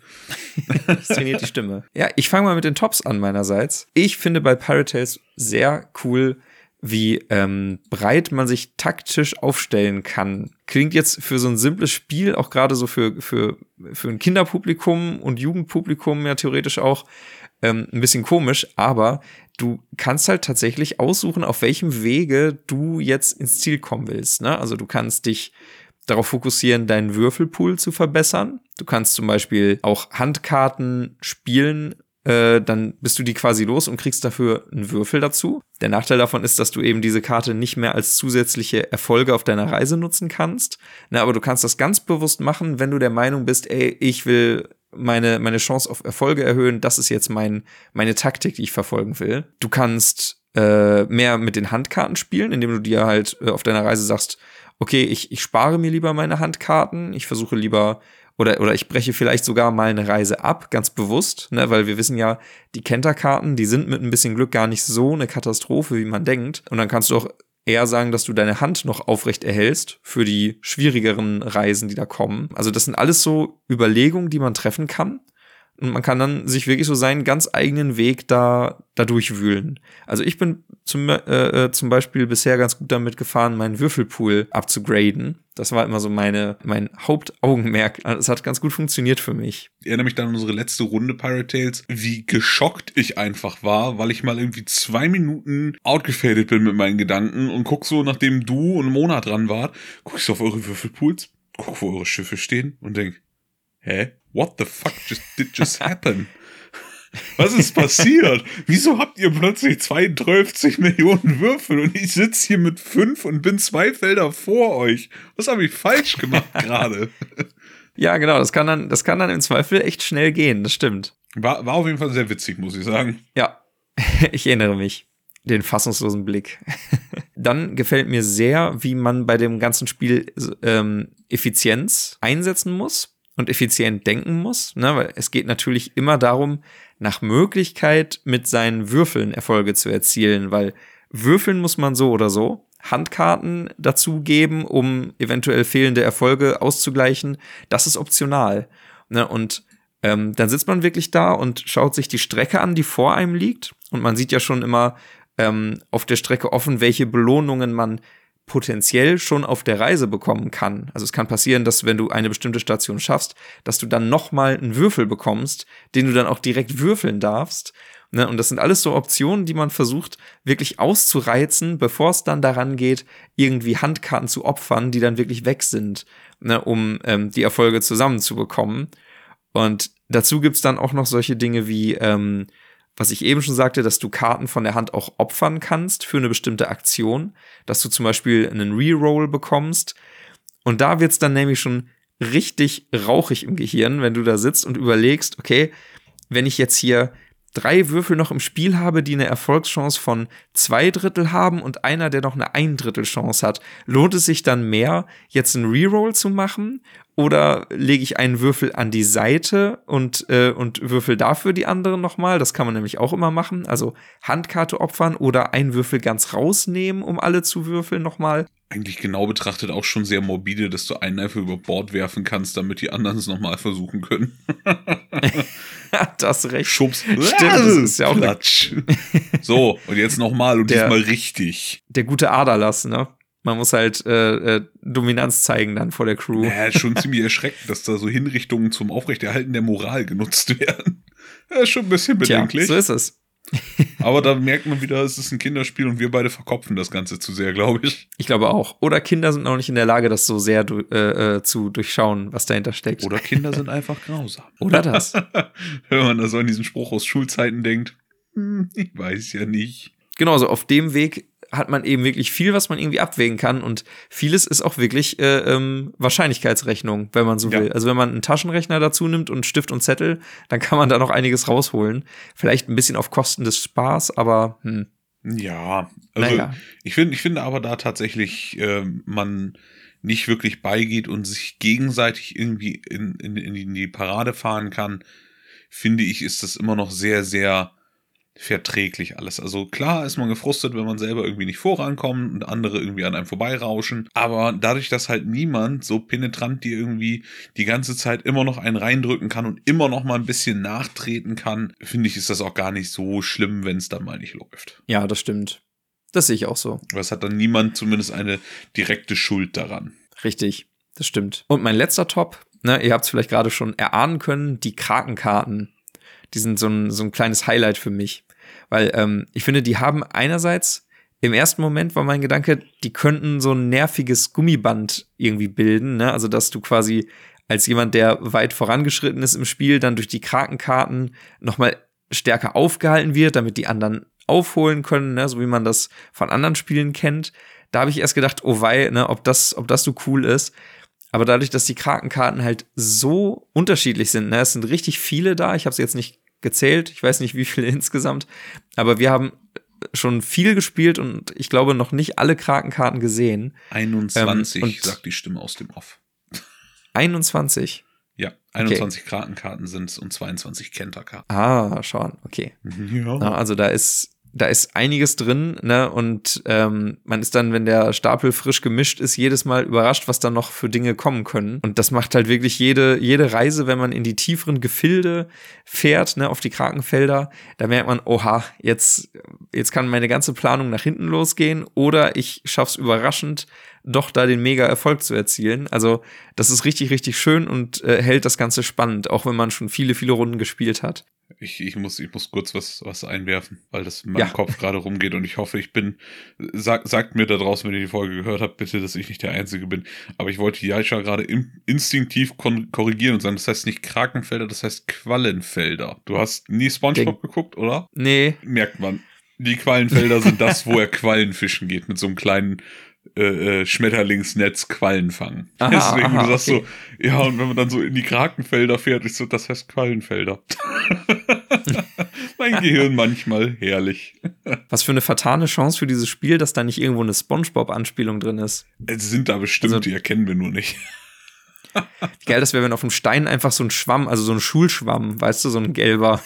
[laughs] das trainiert die Stimme. Ja, ich fange mal mit den Tops an meinerseits. Ich finde bei Pirate Tales sehr cool, wie ähm, breit man sich taktisch aufstellen kann. Klingt jetzt für so ein simples Spiel, auch gerade so für, für, für ein Kinderpublikum und Jugendpublikum ja theoretisch auch, ähm, ein bisschen komisch, aber du kannst halt tatsächlich aussuchen, auf welchem Wege du jetzt ins Ziel kommen willst. Ne? Also du kannst dich darauf fokussieren, deinen Würfelpool zu verbessern. Du kannst zum Beispiel auch Handkarten spielen, äh, dann bist du die quasi los und kriegst dafür einen Würfel dazu. Der Nachteil davon ist, dass du eben diese Karte nicht mehr als zusätzliche Erfolge auf deiner Reise nutzen kannst. Na, aber du kannst das ganz bewusst machen, wenn du der Meinung bist, ey, ich will meine, meine Chance auf Erfolge erhöhen, das ist jetzt mein, meine Taktik, die ich verfolgen will. Du kannst äh, mehr mit den Handkarten spielen, indem du dir halt äh, auf deiner Reise sagst, okay, ich, ich spare mir lieber meine Handkarten, ich versuche lieber oder, oder ich breche vielleicht sogar mal eine Reise ab, ganz bewusst, ne, weil wir wissen ja, die Kenterkarten, die sind mit ein bisschen Glück gar nicht so eine Katastrophe, wie man denkt. Und dann kannst du auch eher sagen, dass du deine Hand noch aufrecht erhältst für die schwierigeren Reisen, die da kommen. Also das sind alles so Überlegungen, die man treffen kann. Und man kann dann sich wirklich so seinen ganz eigenen Weg da, da durchwühlen. Also ich bin zum, äh, äh, zum Beispiel bisher ganz gut damit gefahren, meinen Würfelpool abzugraden. Das war immer so meine, mein Hauptaugenmerk. Also Es hat ganz gut funktioniert für mich. Ich erinnere mich dann an unsere letzte Runde Pirate Tales, wie geschockt ich einfach war, weil ich mal irgendwie zwei Minuten outgefadet bin mit meinen Gedanken und guck so, nachdem du und Mona dran wart, guck ich so auf eure Würfelpools, guck, wo eure Schiffe stehen und denk, hä? What the fuck just, did just happen? Was ist passiert? Wieso habt ihr plötzlich 32 Millionen Würfel und ich sitze hier mit fünf und bin zwei Felder vor euch? Was habe ich falsch gemacht [laughs] gerade? Ja, genau, das kann dann, das kann dann im Zweifel echt schnell gehen, das stimmt. War, war auf jeden Fall sehr witzig, muss ich sagen. Ja, [laughs] ich erinnere mich. den fassungslosen Blick. [laughs] Dann gefällt mir sehr, wie man bei dem ganzen Spiel ähm, Effizienz einsetzen muss und effizient denken muss, ne? weil es geht natürlich immer darum, nach Möglichkeit mit seinen Würfeln Erfolge zu erzielen, weil würfeln muss man so oder so. Handkarten dazugeben, um eventuell fehlende Erfolge auszugleichen, das ist optional. Ne? Und ähm, dann sitzt man wirklich da und schaut sich die Strecke an, die vor einem liegt. Und man sieht ja schon immer ähm, auf der Strecke offen, welche Belohnungen man potenziell schon auf der Reise bekommen kann. Also es kann passieren, dass wenn du eine bestimmte Station schaffst, dass du dann noch mal einen Würfel bekommst, den du dann auch direkt würfeln darfst. Ne? Und das sind alles so Optionen, die man versucht wirklich auszureizen, bevor es dann daran geht, irgendwie Handkarten zu opfern, die dann wirklich weg sind, ne? um ähm, die Erfolge zusammenzubekommen. Und dazu gibt's dann auch noch solche Dinge wie ähm, was ich eben schon sagte, dass du Karten von der Hand auch opfern kannst für eine bestimmte Aktion, dass du zum Beispiel einen Reroll bekommst. Und da wird's dann nämlich schon richtig rauchig im Gehirn, wenn du da sitzt und überlegst, okay, wenn ich jetzt hier drei Würfel noch im Spiel habe, die eine Erfolgschance von zwei Drittel haben und einer, der noch eine ein Drittel Chance hat, lohnt es sich dann mehr, jetzt einen Reroll zu machen? Oder lege ich einen Würfel an die Seite und, äh, und würfel dafür die anderen nochmal? Das kann man nämlich auch immer machen. Also Handkarte opfern oder einen Würfel ganz rausnehmen, um alle zu würfeln nochmal. Eigentlich genau betrachtet auch schon sehr morbide, dass du einen einfach über Bord werfen kannst, damit die anderen es nochmal versuchen können. [laughs] das recht. Schubs. Stimmt, das ist ja auch Klatsch. so, und jetzt nochmal und Der- diesmal richtig. Der gute Aderlass, ne? Man muss halt äh, äh, Dominanz zeigen dann vor der Crew. Ja, schon [laughs] ziemlich erschreckend, dass da so Hinrichtungen zum Aufrechterhalten der Moral genutzt werden. Ja, ist schon ein bisschen Tja, bedenklich. so ist es. [laughs] Aber da merkt man wieder, es ist ein Kinderspiel und wir beide verkopfen das Ganze zu sehr, glaube ich. Ich glaube auch. Oder Kinder sind noch nicht in der Lage, das so sehr äh, äh, zu durchschauen, was dahinter steckt. Oder Kinder sind einfach grausam. [laughs] Oder das. Wenn man da so an diesen Spruch aus Schulzeiten denkt, hm, ich weiß ja nicht. Genauso, auf dem Weg hat man eben wirklich viel, was man irgendwie abwägen kann und vieles ist auch wirklich äh, ähm, Wahrscheinlichkeitsrechnung, wenn man so Ja. will. Also wenn man einen Taschenrechner dazu nimmt und Stift und Zettel, dann kann man da noch einiges rausholen. Vielleicht ein bisschen auf Kosten des Spaß, aber hm, Ja, also naja. ich finde, ich finde aber da tatsächlich ähm, man nicht wirklich beigeht und sich gegenseitig irgendwie in, in, in die Parade fahren kann, finde ich, ist das immer noch sehr, sehr verträglich alles. Also klar ist man gefrustet, wenn man selber irgendwie nicht vorankommt und andere irgendwie an einem vorbeirauschen. Aber dadurch, dass halt niemand so penetrant dir irgendwie die ganze Zeit immer noch einen reindrücken kann und immer noch mal ein bisschen nachtreten kann, finde ich, ist das auch gar nicht so schlimm, wenn es dann mal nicht läuft. Ja, das stimmt. Das sehe ich auch so. Aber es hat dann niemand zumindest eine direkte Schuld daran. Richtig, das stimmt. Und mein letzter Top, ne, ihr habt es vielleicht gerade schon erahnen können, die Krakenkarten. Die sind so ein, so ein kleines Highlight für mich. Weil ähm, ich finde, die haben einerseits, im ersten Moment war mein Gedanke, die könnten so ein nerviges Gummiband irgendwie bilden. Ne? Also, dass du quasi als jemand, der weit vorangeschritten ist im Spiel, dann durch die Krakenkarten nochmal stärker aufgehalten wird, damit die anderen aufholen können, ne? so wie man das von anderen Spielen kennt. Da habe ich erst gedacht, oh wei, ne, ob das, ob das so cool ist. Aber dadurch, dass die Krakenkarten halt so unterschiedlich sind, ne, es sind richtig viele da. Ich habe sie jetzt nicht gezählt. Ich weiß nicht, wie viele [laughs] insgesamt. Aber wir haben schon viel gespielt und ich glaube noch nicht alle Krakenkarten gesehen. 21, Ähm, sagt die Stimme aus dem Off. 21. Ja, 21 Krakenkarten sind es und 22 Kenterkarten. Ah, schauen, okay. [laughs] Ja, also da ist, da ist einiges drin, ne? Und ähm, man ist dann, wenn der Stapel frisch gemischt ist, jedes Mal überrascht, was da noch für Dinge kommen können. Und das macht halt wirklich jede, jede Reise, wenn man in die tieferen Gefilde fährt, ne, auf die Krakenfelder, da merkt man, oha, jetzt, jetzt kann meine ganze Planung nach hinten losgehen oder ich schaff's überraschend, doch da den mega Erfolg zu erzielen. Also, das ist richtig, richtig schön und äh, hält das Ganze spannend, auch wenn man schon viele, viele Runden gespielt hat. Ich, ich, muss, ich muss kurz was, was einwerfen, weil das in meinem Ja. Kopf gerade rumgeht und ich hoffe, ich bin. Sag, sagt mir da draußen, wenn ihr die Folge gehört habt, bitte, dass ich nicht der Einzige bin. Aber ich wollte Jaisha gerade im, instinktiv korrigieren und sagen, das heißt nicht Krakenfelder, das heißt Quallenfelder. Du hast nie Spongebob geguckt, oder? Nee, Merkt man. Die Quallenfelder sind das, wo er [laughs] Quallen fischen geht mit so einem kleinen äh, äh, Schmetterlingsnetz Quallen fangen. Aha, [laughs] Deswegen, aha, du sagst okay. so, ja, und wenn man dann so in die Krakenfelder fährt, ist so, das heißt Quallenfelder. [laughs] mein Gehirn manchmal herrlich. Was für eine vertane Chance für dieses Spiel, dass da nicht irgendwo eine Spongebob-Anspielung drin ist. Es sind da bestimmt, Also- die erkennen wir nur nicht. Geil das wäre, wenn auf dem Stein einfach so ein Schwamm, also so ein Schulschwamm, weißt du, so ein gelber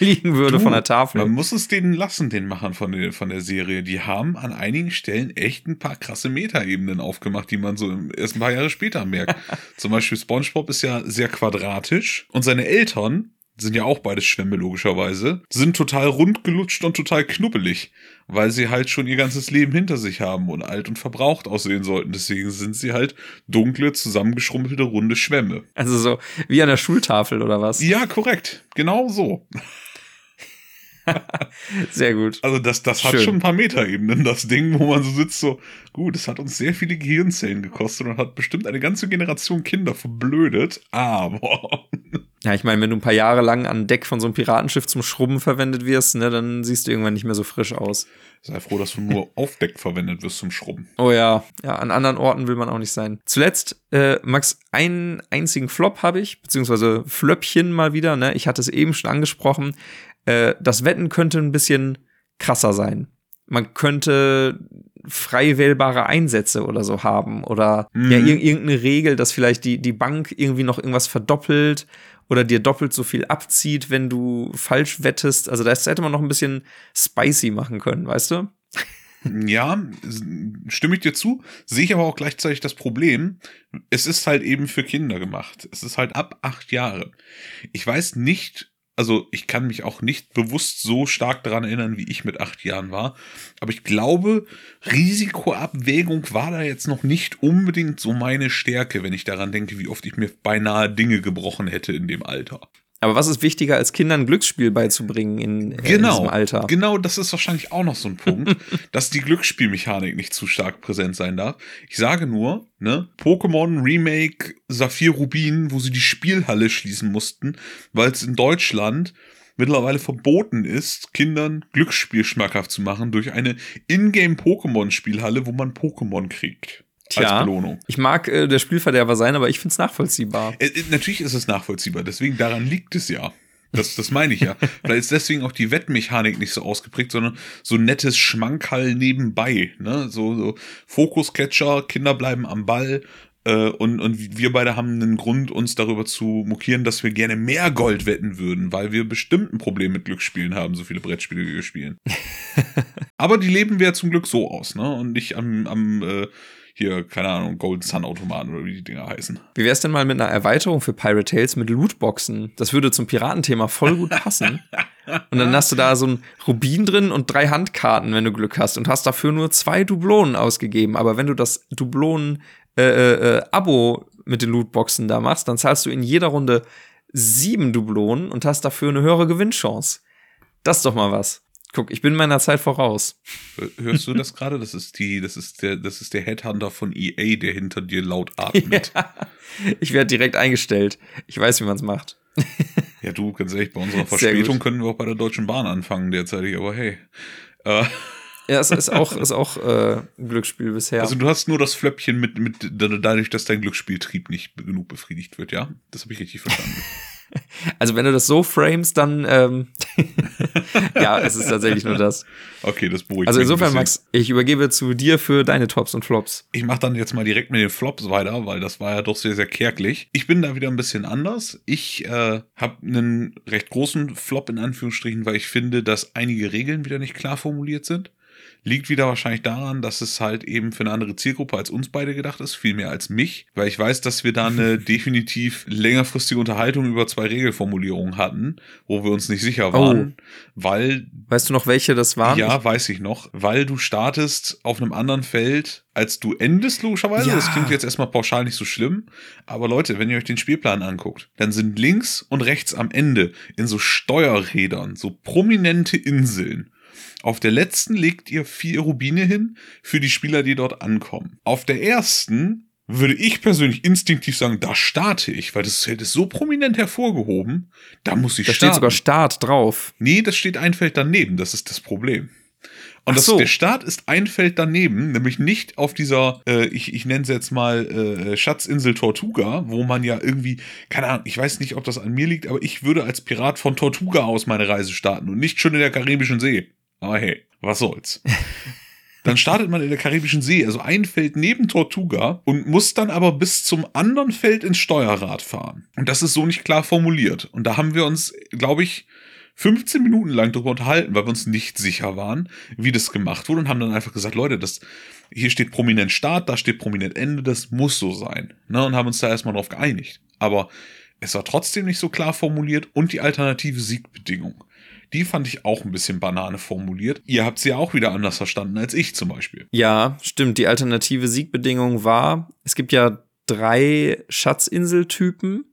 liegen würde Du, von der Tafel. Man muss es denen lassen, den Machern von der, von der Serie. Die haben an einigen Stellen echt ein paar krasse Metaebenen aufgemacht, die man so erst ein paar Jahre später merkt. [laughs] Zum Beispiel SpongeBob ist ja sehr quadratisch und seine Eltern sind ja auch beides Schwämme logischerweise, sind total rundgelutscht und total knubbelig, weil sie halt schon ihr ganzes Leben hinter sich haben und alt und verbraucht aussehen sollten. Deswegen sind sie halt dunkle, zusammengeschrumpelte, runde Schwämme. Also so wie an der Schultafel oder was? Ja, korrekt. Genau so. [laughs] Sehr gut. Also das, das hat Schön. schon ein paar Metaebenen, das Ding, wo man so sitzt, so, gut, es hat uns sehr viele Gehirnzellen gekostet und hat bestimmt eine ganze Generation Kinder verblödet, aber Ja, ich meine, wenn du ein paar Jahre lang an Deck von so einem Piratenschiff zum Schrubben verwendet wirst, ne, dann siehst du irgendwann nicht mehr so frisch aus. sei froh, dass du nur auf Deck verwendet wirst zum Schrubben. Oh ja, ja, an anderen Orten will man auch nicht sein. Zuletzt, äh, Max, einen einzigen Flop habe ich, beziehungsweise Flöppchen mal wieder, ne? Ich hatte es eben schon angesprochen. Äh, das Wetten könnte ein bisschen krasser sein. Man könnte frei wählbare Einsätze oder so haben oder Mhm. ja, ir irgendeine Regel, dass vielleicht die, die Bank irgendwie noch irgendwas verdoppelt oder dir doppelt so viel abzieht, wenn du falsch wettest. Also das hätte man noch ein bisschen spicy machen können, weißt du? Ja, stimme ich dir zu, sehe ich aber auch gleichzeitig das Problem, es ist halt eben für Kinder gemacht. Es ist halt ab acht Jahre. Ich weiß nicht, also ich kann mich auch nicht bewusst so stark daran erinnern, wie ich mit acht Jahren war, aber ich glaube, Risikoabwägung war da jetzt noch nicht unbedingt so meine Stärke, wenn ich daran denke, wie oft ich mir beinahe Dinge gebrochen hätte in dem Alter. Aber was ist wichtiger, als Kindern Glücksspiel beizubringen in, äh, in Genau, diesem Alter? genau, das ist wahrscheinlich auch noch so ein Punkt, [laughs] dass die Glücksspielmechanik nicht zu stark präsent sein darf. Ich sage nur, ne, Pokémon Remake Saphir Rubin, wo sie die Spielhalle schließen mussten, weil es in Deutschland mittlerweile verboten ist, Kindern Glücksspiel schmackhaft zu machen durch eine Ingame-Pokémon-Spielhalle, wo man Pokémon kriegt. Tja. Als Belohnung. Ich mag äh, der Spielverderber sein, aber ich find's nachvollziehbar. Äh, äh, natürlich ist es nachvollziehbar, deswegen daran liegt es ja. Das, das meine ich ja. [laughs] Vielleicht ist deswegen auch die Wettmechanik nicht so ausgeprägt, sondern so nettes Schmankerl nebenbei. Ne? So, so Fokuscatcher, Kinder bleiben am Ball. Äh, und, und wir beide haben einen Grund, uns darüber zu mokieren, dass wir gerne mehr Gold wetten würden, weil wir bestimmt ein Problem mit Glücksspielen haben, so viele Brettspiele, wie wir spielen. [laughs] Aber die leben wir ja zum Glück so aus, ne? Und nicht am, am äh, hier, keine Ahnung, Golden Sun Automaten oder wie die Dinger heißen. Wie wär's denn mal mit einer Erweiterung für Pirate Tales mit Lootboxen? Das würde zum Piratenthema voll gut passen. Und dann hast du da so ein Rubin drin und drei Handkarten, wenn du Glück hast, und hast dafür nur zwei Dublonen ausgegeben. Aber wenn du das Dublonen äh, äh, äh, Abo mit den Lootboxen da machst, dann zahlst du in jeder Runde sieben Dublonen und hast dafür eine höhere Gewinnchance. Das ist doch mal was. Guck, ich bin meiner Zeit voraus. Hörst du das gerade? Das ist die, das ist der, das ist der Headhunter von EA, der hinter dir laut atmet. [laughs] Ja, Ich werde direkt eingestellt. Ich weiß, wie man's macht. [laughs] du, ganz ehrlich, bei unserer [laughs] Verspätung können wir auch bei der Deutschen Bahn anfangen derzeitig, aber hey. Äh, Ja, es ist auch, ist auch äh, ein Glücksspiel bisher. Also du hast nur das Flöppchen mit, mit dadurch, dass dein Glücksspieltrieb nicht genug befriedigt wird, ja? Das habe ich richtig verstanden. [laughs] Also wenn du das so framest, dann ähm, [laughs] ja, es ist tatsächlich nur das. Okay, das beruhigt Also insofern. Max, ich übergebe zu dir für deine Tops und Flops. Ich mache dann jetzt mal direkt mit den Flops weiter, weil das war ja doch sehr, sehr kärglich. Ich bin da wieder ein bisschen anders. Ich äh, habe einen recht großen Flop in Anführungsstrichen, weil ich finde, dass einige Regeln wieder nicht klar formuliert sind. Liegt wieder wahrscheinlich daran, dass es halt eben für eine andere Zielgruppe als uns beide gedacht ist, viel mehr als mich, weil ich weiß, dass wir da eine [laughs] definitiv längerfristige Unterhaltung über zwei Regelformulierungen hatten, wo wir uns nicht sicher waren, weil Weißt du noch, welche das waren? ja, weiß ich noch, weil du startest auf einem anderen Feld, als du endest, logischerweise. Ja. Das klingt jetzt erstmal pauschal nicht so schlimm. Aber Leute, wenn ihr euch den Spielplan anguckt, dann sind links und rechts am Ende in so Steuerrädern so prominente Inseln. Auf der letzten legt ihr vier Rubine hin für die Spieler, die dort ankommen. Auf der ersten würde ich persönlich instinktiv sagen, da starte ich, weil das Feld ist so prominent hervorgehoben, da muss ich da starten. steht sogar Start drauf. Nee, das steht ein Feld daneben, das ist das Problem. Und das, so. der Start ist ein Feld daneben, nämlich nicht auf dieser, äh, ich, ich nenne es jetzt mal äh, Schatzinsel Tortuga, wo man ja irgendwie, keine Ahnung, ich weiß nicht, ob das an mir liegt, aber ich würde als Pirat von Tortuga aus meine Reise starten und nicht schon in der Karibischen See. Aber hey, was soll's. Dann startet man in der Karibischen See, also ein Feld neben Tortuga und muss dann aber bis zum anderen Feld ins Steuerrad fahren. Und das ist so nicht klar formuliert. Und da haben wir uns, glaube ich, 15 Minuten lang darüber unterhalten, weil wir uns nicht sicher waren, wie das gemacht wurde und haben dann einfach gesagt, Leute, das hier steht prominent Start, da steht prominent Ende, das muss so sein. Ne, und haben uns da erstmal drauf geeinigt. Aber es war trotzdem nicht so klar formuliert und die alternative Siegbedingung. Die fand ich auch ein bisschen banane formuliert. Ihr habt sie ja auch wieder anders verstanden als ich zum Beispiel. Ja, stimmt. Die alternative Siegbedingung war, es gibt ja drei Schatzinseltypen,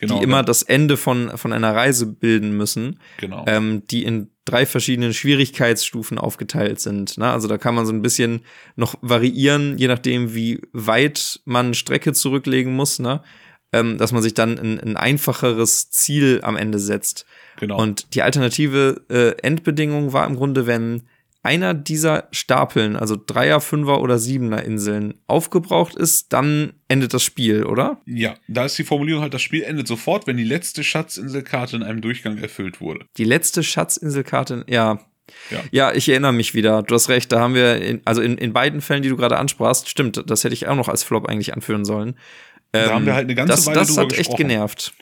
Genau, die immer ja. das Ende von, von einer Reise bilden müssen, Genau. ähm, die in drei verschiedenen Schwierigkeitsstufen aufgeteilt sind. Ne? Also da kann man so ein bisschen noch variieren, je nachdem, wie weit man Strecke zurücklegen muss, ne? ähm, dass man sich dann ein, ein einfacheres Ziel am Ende setzt. Genau. Und die alternative äh, Endbedingung war im Grunde, wenn einer dieser Stapeln, also Dreier, Fünfer oder Siebener Inseln, aufgebraucht ist, dann endet das Spiel, oder? ja, da ist die Formulierung halt, das Spiel endet sofort, wenn die letzte Schatzinselkarte in einem Durchgang erfüllt wurde. Die letzte Schatzinselkarte, ja. Ja. Ja, ich erinnere mich wieder. Du hast recht, da haben wir, in, also in, in beiden Fällen, die du gerade ansprachst, stimmt, das hätte ich auch noch als Flop eigentlich anführen sollen. Da haben wir halt eine ganze das, Weile Das hat echt gesprochen. genervt.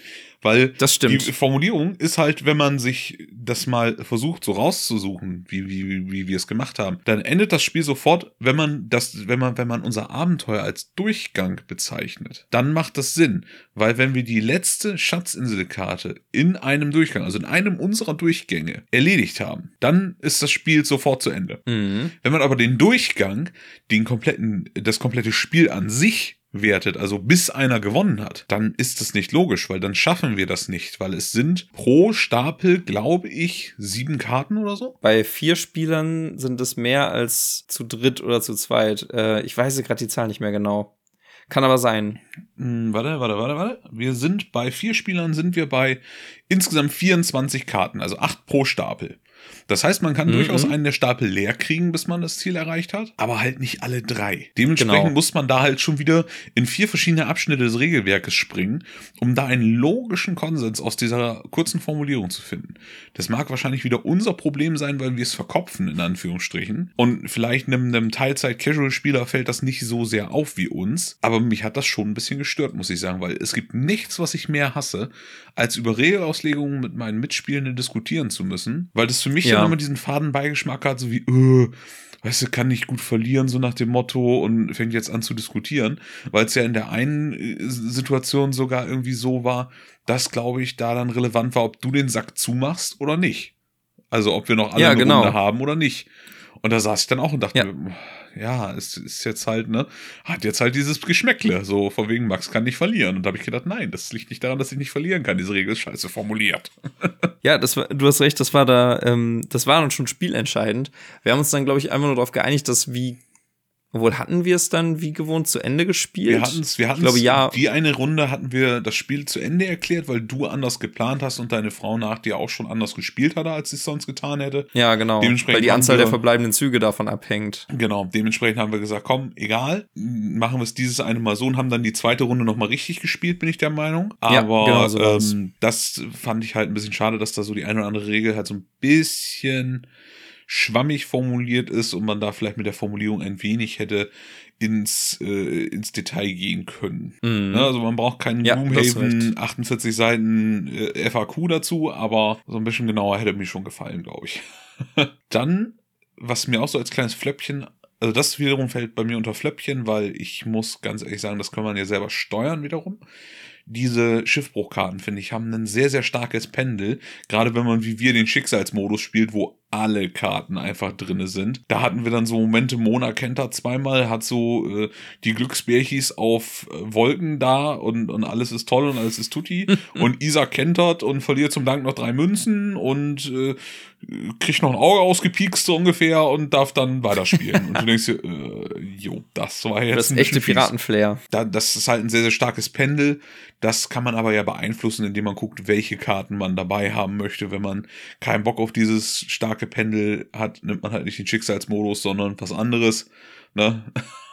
Weil Das stimmt. die Formulierung ist halt, wenn man sich das mal versucht, so rauszusuchen, wie, wie, wie, wie wir es gemacht haben, dann endet das Spiel sofort, wenn man das, wenn man, wenn man unser Abenteuer als Durchgang bezeichnet. Dann macht das Sinn. Weil wenn wir die letzte Schatzinselkarte in einem Durchgang, also in einem unserer Durchgänge, erledigt haben, dann ist das Spiel sofort zu Ende. Mhm. Wenn man aber den Durchgang, den kompletten, das komplette Spiel an sich wertet, also bis einer gewonnen hat, dann ist das nicht logisch, weil dann schaffen wir das nicht, weil es sind pro Stapel, glaube ich, sieben Karten oder so. Bei vier Spielern sind es mehr als zu dritt oder zu zweit. Äh, ich weiß gerade die Zahl nicht mehr genau. Kann aber sein. Hm, warte, warte, warte, warte. Wir sind bei vier Spielern sind wir bei insgesamt 24 Karten, also acht pro Stapel. Das heißt, man kann Mhm. durchaus einen der Stapel leer kriegen, bis man das Ziel erreicht hat, aber halt nicht alle drei. Dementsprechend Genau. muss man da halt schon wieder in vier verschiedene Abschnitte des Regelwerkes springen, um da einen logischen Konsens aus dieser kurzen Formulierung zu finden. Das mag wahrscheinlich wieder unser Problem sein, weil wir es verkopfen, in Anführungsstrichen. Und vielleicht einem, einem Teilzeit-Casual-Spieler fällt das nicht so sehr auf wie uns, aber mich hat das schon ein bisschen gestört, muss ich sagen, weil es gibt nichts, was ich mehr hasse, als über Regelauslegungen mit meinen Mitspielenden diskutieren zu müssen, weil das für mich Ja. Dann immer diesen faden Beigeschmack hat, so wie, äh, weißt du, kann nicht gut verlieren, so nach dem Motto und fängt jetzt an zu diskutieren, weil es ja in der einen äh, Situation sogar irgendwie so war, dass, glaube ich, da dann relevant war, ob du den Sack zumachst oder nicht. Also ob wir noch alle Ja, genau. Runde haben oder nicht. Und da saß ich dann auch und dachte Ja. Ja, es ist jetzt halt, ne, hat jetzt halt dieses Geschmäckle, so von wegen Max kann nicht verlieren. Und da habe ich gedacht, nein, das liegt nicht daran, dass ich nicht verlieren kann. Diese Regel ist scheiße formuliert. [laughs] Ja, das war, du hast recht, das war da, ähm, das war dann schon spielentscheidend. Wir haben uns dann, glaube ich, einfach nur darauf geeinigt, dass wie, obwohl hatten wir es dann wie gewohnt zu Ende gespielt? Wir hatten es, wir hatten ich glaube, ja. die eine Runde hatten wir das Spiel zu Ende erklärt, weil du anders geplant hast und deine Frau nach dir auch schon anders gespielt hatte, als sie es sonst getan hätte. Ja, genau. Dementsprechend Weil die Anzahl wir- der verbleibenden Züge davon abhängt. Genau, dementsprechend haben wir gesagt, komm, egal, machen wir es dieses eine Mal so und haben dann die zweite Runde nochmal richtig gespielt, bin ich der Meinung. Ja, Aber genau so ähm, das fand ich halt ein bisschen schade, dass da so die eine oder andere Regel halt so ein bisschen schwammig formuliert ist und man da vielleicht mit der Formulierung ein wenig hätte ins, äh, ins Detail gehen können. Mhm. Ne, also man braucht keinen Ja, Gloomhaven recht. 48 Seiten äh, FAQ dazu, aber so ein bisschen genauer hätte mir schon gefallen, glaube ich. [laughs] Dann, was mir auch so als kleines Flöppchen, also das wiederum fällt bei mir unter Flöppchen, weil ich muss ganz ehrlich sagen, das kann man ja selber steuern wiederum. Diese Schiffbruchkarten, finde ich, haben ein sehr, sehr starkes Pendel. Gerade wenn man wie wir den Schicksalsmodus spielt, wo alle Karten einfach drinne sind. Da hatten wir dann so Momente, Mona kennt da zweimal, hat so äh, die Glücksbärchis auf äh, Wolken da und, und alles ist toll und alles ist tutti. [laughs] und Isa kentert und verliert zum Dank noch drei Münzen und äh, kriegt noch ein Auge ausgepiekst so ungefähr und darf dann weiterspielen. und du [laughs] denkst dir, äh, Jo, das war jetzt. Das ist echte Piratenflair. Da, das ist halt ein sehr, sehr starkes Pendel. Das kann man aber ja beeinflussen, indem man guckt, welche Karten man dabei haben möchte. Wenn man keinen Bock auf dieses starke Pendel hat, nimmt man halt nicht den Schicksalsmodus, sondern was anderes. Ne?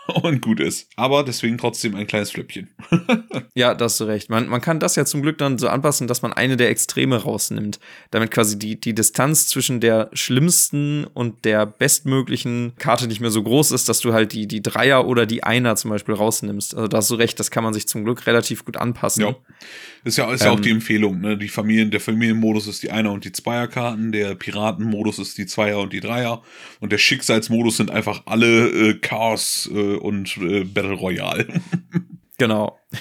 [laughs] und gut ist. Aber deswegen trotzdem ein kleines Flöppchen. [laughs] ja, da hast du recht. Man, man kann das ja zum Glück dann so anpassen, dass man eine der Extreme rausnimmt. Damit quasi die, die Distanz zwischen der schlimmsten und der bestmöglichen Karte nicht mehr so groß ist, dass du halt die, die Dreier oder die Einer zum Beispiel rausnimmst. Also da hast du recht, das kann man sich zum Glück relativ gut anpassen. Ja. Ist ja, ist ja auch die ähm. Empfehlung, ne? Die Familien, der Familienmodus ist die Einer- und die Zweierkarten, der Piratenmodus ist die Zweier- und die Dreier und der Schicksalsmodus sind einfach alle äh, Chaos äh, und äh, Battle Royale. genau. [laughs]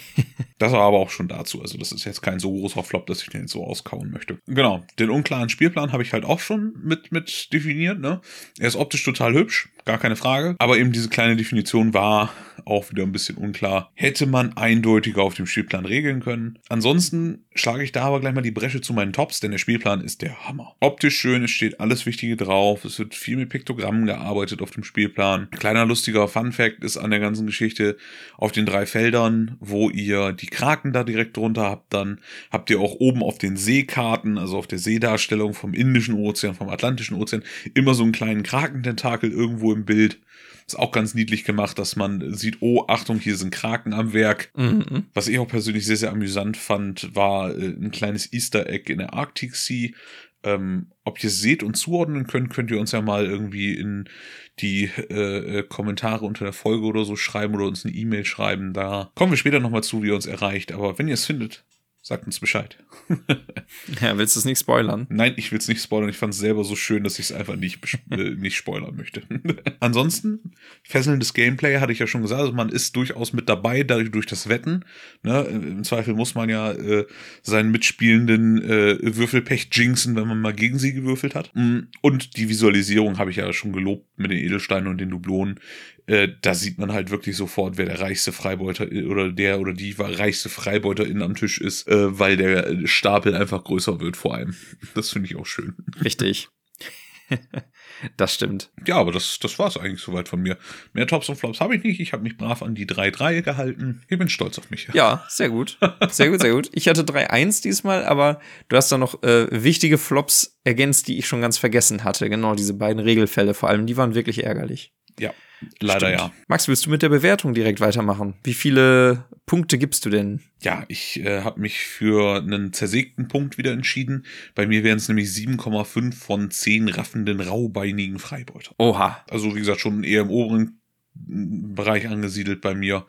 Das war aber auch schon dazu. Also, das ist jetzt kein so großer Flop, dass ich den so auskauen möchte. Genau. Den unklaren Spielplan habe ich halt auch schon mit, mit definiert, ne? Er ist optisch total hübsch gar keine Frage. Aber eben diese kleine Definition war auch wieder ein bisschen unklar. Hätte man eindeutiger auf dem Spielplan regeln können. Ansonsten schlage ich da aber gleich mal die Bresche zu meinen Tops, denn der Spielplan ist der Hammer. Optisch schön, es steht alles Wichtige drauf. Es wird viel mit Piktogrammen gearbeitet auf dem Spielplan. Kleiner lustiger Fun-Fact ist an der ganzen Geschichte auf den drei Feldern, wo ihr die Kraken da direkt drunter habt, dann habt ihr auch oben auf den Seekarten, also auf der Seedarstellung vom Indischen Ozean, vom Atlantischen Ozean, immer so einen kleinen Krakententakel irgendwo im Bild. Ist auch ganz niedlich gemacht, dass man sieht, oh, Achtung, hier sind Kraken am Werk. Mhm. Was ich auch persönlich sehr, sehr amüsant fand, war äh, ein kleines Easter Egg in der Arctic Sea. Ähm, ob ihr es seht und zuordnen könnt, könnt ihr uns ja mal irgendwie in die äh, äh, Kommentare unter der Folge oder so schreiben oder uns eine E-Mail schreiben. Da kommen wir später nochmal zu, wie ihr uns erreicht. Aber wenn ihr es findet, Sagt uns Bescheid. [laughs] ja, willst du es nicht spoilern? Nein, ich will es nicht spoilern. Ich fand es selber so schön, dass ich es einfach nicht, [laughs] äh, nicht spoilern möchte. [laughs] Ansonsten, fesselndes Gameplay hatte ich ja schon gesagt. Also man ist durchaus mit dabei, dadurch durch das Wetten. Ne? Im Zweifel muss man ja äh, seinen Mitspielenden äh, Würfelpech jinxen, wenn man mal gegen sie gewürfelt hat. Mm, und die Visualisierung habe ich ja schon gelobt mit den Edelsteinen und den Dublonen äh, da sieht man halt wirklich sofort, wer der reichste Freibeuter oder der oder die reichste Freibeuterin am Tisch ist, äh, weil der Stapel einfach größer wird vor allem. [laughs] Das finde ich auch schön. Richtig. [laughs] das stimmt. Ja, aber das, das war es eigentlich soweit von mir. Mehr Tops und Flops habe ich nicht. Ich habe mich brav an die 3-3 gehalten. Ich bin stolz auf mich. Ja, sehr gut. Sehr gut, sehr gut. Ich hatte 3-1 diesmal, aber du hast da noch äh, wichtige Flops ergänzt, die ich schon ganz vergessen hatte. Genau, diese beiden Regelfälle vor allem, die waren wirklich ärgerlich. Ja, Leider Stimmt. ja. Max, willst du mit der Bewertung direkt weitermachen? Wie viele Punkte gibst du denn? Ja, ich äh, habe mich für einen zersägten Punkt wieder entschieden. Bei mir wären es nämlich 7,5 von 10 raffenden, raubeinigen Freibeutern. Oha. Also wie gesagt, schon eher im oberen Bereich angesiedelt bei mir,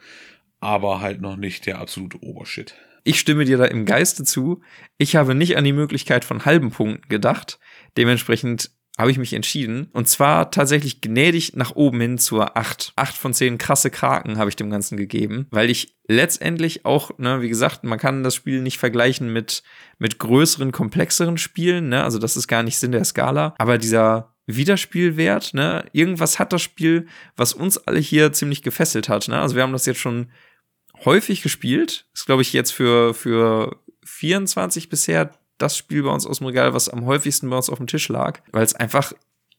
aber halt noch nicht der absolute Obershit. Ich stimme dir da im Geiste zu. Ich habe nicht an die Möglichkeit von halben Punkten gedacht. Dementsprechend habe ich mich entschieden. Und zwar tatsächlich gnädig nach oben hin zur 8. 8 von 10 krasse Kraken habe ich dem Ganzen gegeben, weil ich letztendlich auch, ne, wie gesagt, man kann das Spiel nicht vergleichen mit, mit größeren, komplexeren Spielen, ne, also das ist gar nicht Sinn der Skala, aber dieser Wiederspielwert, ne, irgendwas hat das Spiel, was uns alle hier ziemlich gefesselt hat, ne, also wir haben das jetzt schon häufig gespielt, ist glaube ich jetzt für, für 24 bisher das Spiel bei uns aus dem Regal, was am häufigsten bei uns auf dem Tisch lag, weil es einfach,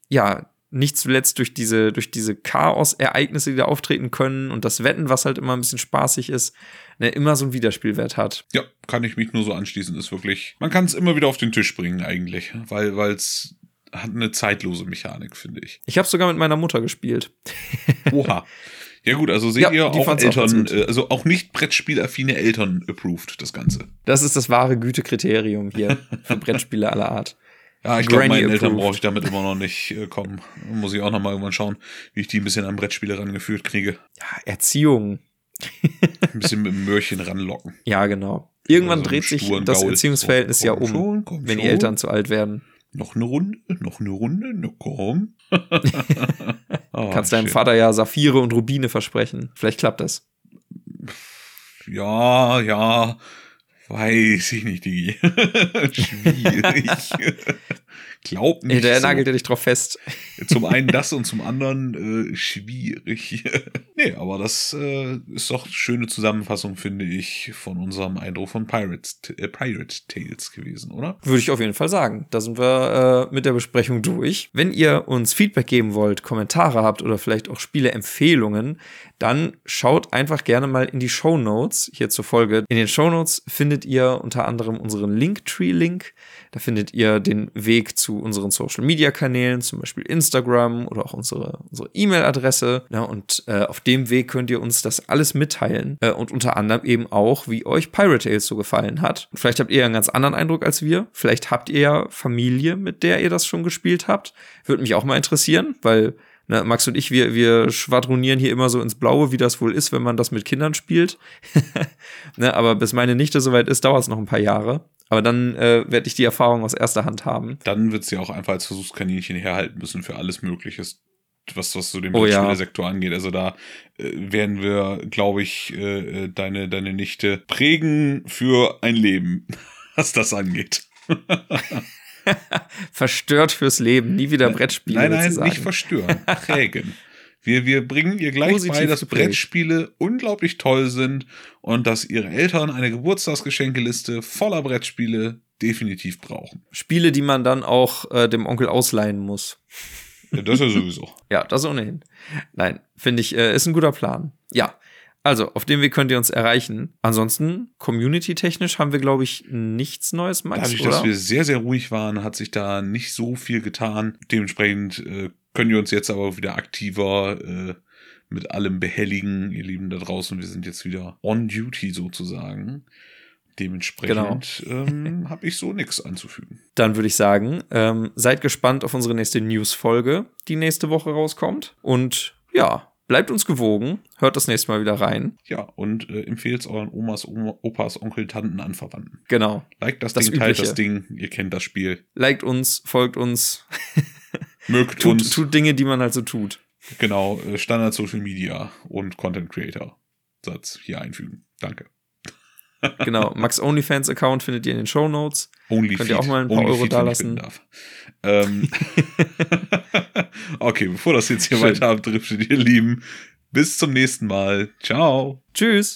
ja, nicht zuletzt durch diese, durch diese Chaos-Ereignisse, die da auftreten können und das Wetten, was halt immer ein bisschen spaßig ist, ne, immer so einen Wiederspielwert hat. Ja, kann ich mich nur so anschließen, ist wirklich, man kann es immer wieder auf den Tisch bringen eigentlich, weil, es hat eine zeitlose Mechanik, finde ich. Ich habe sogar mit meiner Mutter gespielt. Oha. [laughs] Ja gut, also seht ja, ihr auch Eltern, auch äh, also auch nicht Brettspielaffine Eltern approved, das Ganze. Das ist das wahre Gütekriterium hier für Brettspiele aller Art. Ja, ich glaube, meinen. Eltern brauche ich damit immer noch nicht äh, kommen. Muss ich auch noch mal irgendwann schauen, wie ich die ein bisschen an Brettspiele rangeführt kriege. Ja, Erziehung. ein bisschen mit dem Möhrchen ranlocken. Ja, genau. Irgendwann also dreht sich das Gaul. Erziehungsverhältnis oh, ja um, schon, wenn die Eltern zu alt werden. Noch eine Runde, noch eine Runde, na komm. oh, [laughs] Kannst deinem Vater ja Saphire und Rubine versprechen. Vielleicht klappt das. Ja, ja. Weiß ich nicht, Digi. [laughs] Schwierig. [laughs] Glaub nicht. Der so. nagelt er dich drauf fest. Zum einen [laughs] das und zum anderen äh, schwierig. [laughs] nee, aber das äh, ist doch eine schöne Zusammenfassung, finde ich, von unserem Eindruck von Pirates, äh, Pirate Tales gewesen, oder? Würde ich auf jeden Fall sagen. Da sind wir äh, mit der Besprechung durch. Wenn ihr uns Feedback geben wollt, Kommentare habt oder vielleicht auch Spieleempfehlungen, dann schaut einfach gerne mal in die Show Notes hier zur Folge. In den Show Notes findet ihr unter anderem unseren Linktree-Link. Da findet ihr den Weg zu unseren Social Media Kanälen, zum Beispiel Instagram oder auch unsere unsere E-Mail-Adresse. Ja, und äh, auf dem Weg könnt ihr uns das alles mitteilen äh, und unter anderem eben auch, wie euch Pirate Tales so gefallen hat. Vielleicht habt ihr einen ganz anderen Eindruck als wir. Vielleicht habt ihr ja Familie, mit der ihr das schon gespielt habt. Würde mich auch mal interessieren, weil Ne, Max und ich, wir, wir schwadronieren hier immer so ins Blaue, wie das wohl ist, wenn man das mit Kindern spielt. [laughs] ne, aber bis meine Nichte soweit ist, dauert es noch ein paar Jahre. Aber dann äh, werde ich die Erfahrung aus erster Hand haben. Dann wird sie auch einfach als Versuchskaninchen herhalten müssen für alles Mögliche, was, was so den Oh ja. Sektor angeht. Also da äh, werden wir, glaube ich, äh, äh, deine, deine Nichte prägen für ein Leben, [laughs] was das angeht. [laughs] [laughs] Verstört fürs Leben, nie wieder Brettspiele. Nein, nein, nicht verstören, prägen. Wir, wir bringen ihr gleich Positiv bei, dass geprägt. Brettspiele unglaublich toll sind und dass ihre Eltern eine Geburtstagsgeschenkeliste voller Brettspiele definitiv brauchen. Spiele, die man dann auch äh, dem Onkel ausleihen muss. Ja, Das ist ja sowieso. [laughs] Ja, das ohnehin. Nein, finde ich, äh, ist ein guter Plan. Ja. Also, auf dem Weg könnt ihr uns erreichen. Ansonsten, community-technisch haben wir, glaube ich, nichts Neues, Max, Dadurch, oder? dass wir sehr, sehr ruhig waren, hat sich da nicht so viel getan. Dementsprechend äh, können wir uns jetzt aber wieder aktiver äh, mit allem behelligen, ihr Lieben da draußen. Wir sind jetzt wieder on duty sozusagen. Dementsprechend ähm, [laughs] habe ich so nichts anzufügen. Dann würde ich sagen, ähm, seid gespannt auf unsere nächste News-Folge, die nächste Woche rauskommt. Und ja, bleibt uns gewogen. Hört das nächste Mal wieder rein. Ja, und äh, empfehlt euren Omas, Oma, Opas, Onkel, Tanten, Anverwandten. Genau. Liked das, Das Ding, teilt Übliche. das Ding, ihr kennt das Spiel. Liked uns, folgt uns, [laughs] Mögt tut, uns. tut Dinge, die man halt so tut. Genau, äh, Standard Social Media und Content Creator Satz hier einfügen. Danke. Genau. Max OnlyFans Account findet ihr in den Show Notes. Only Könnt ihr auch mal ein paar Only Euro dalassen? Ähm, [laughs] okay, bevor das jetzt hier Schön. weiter abdriftet, ihr Lieben, bis zum nächsten Mal. Ciao. Tschüss.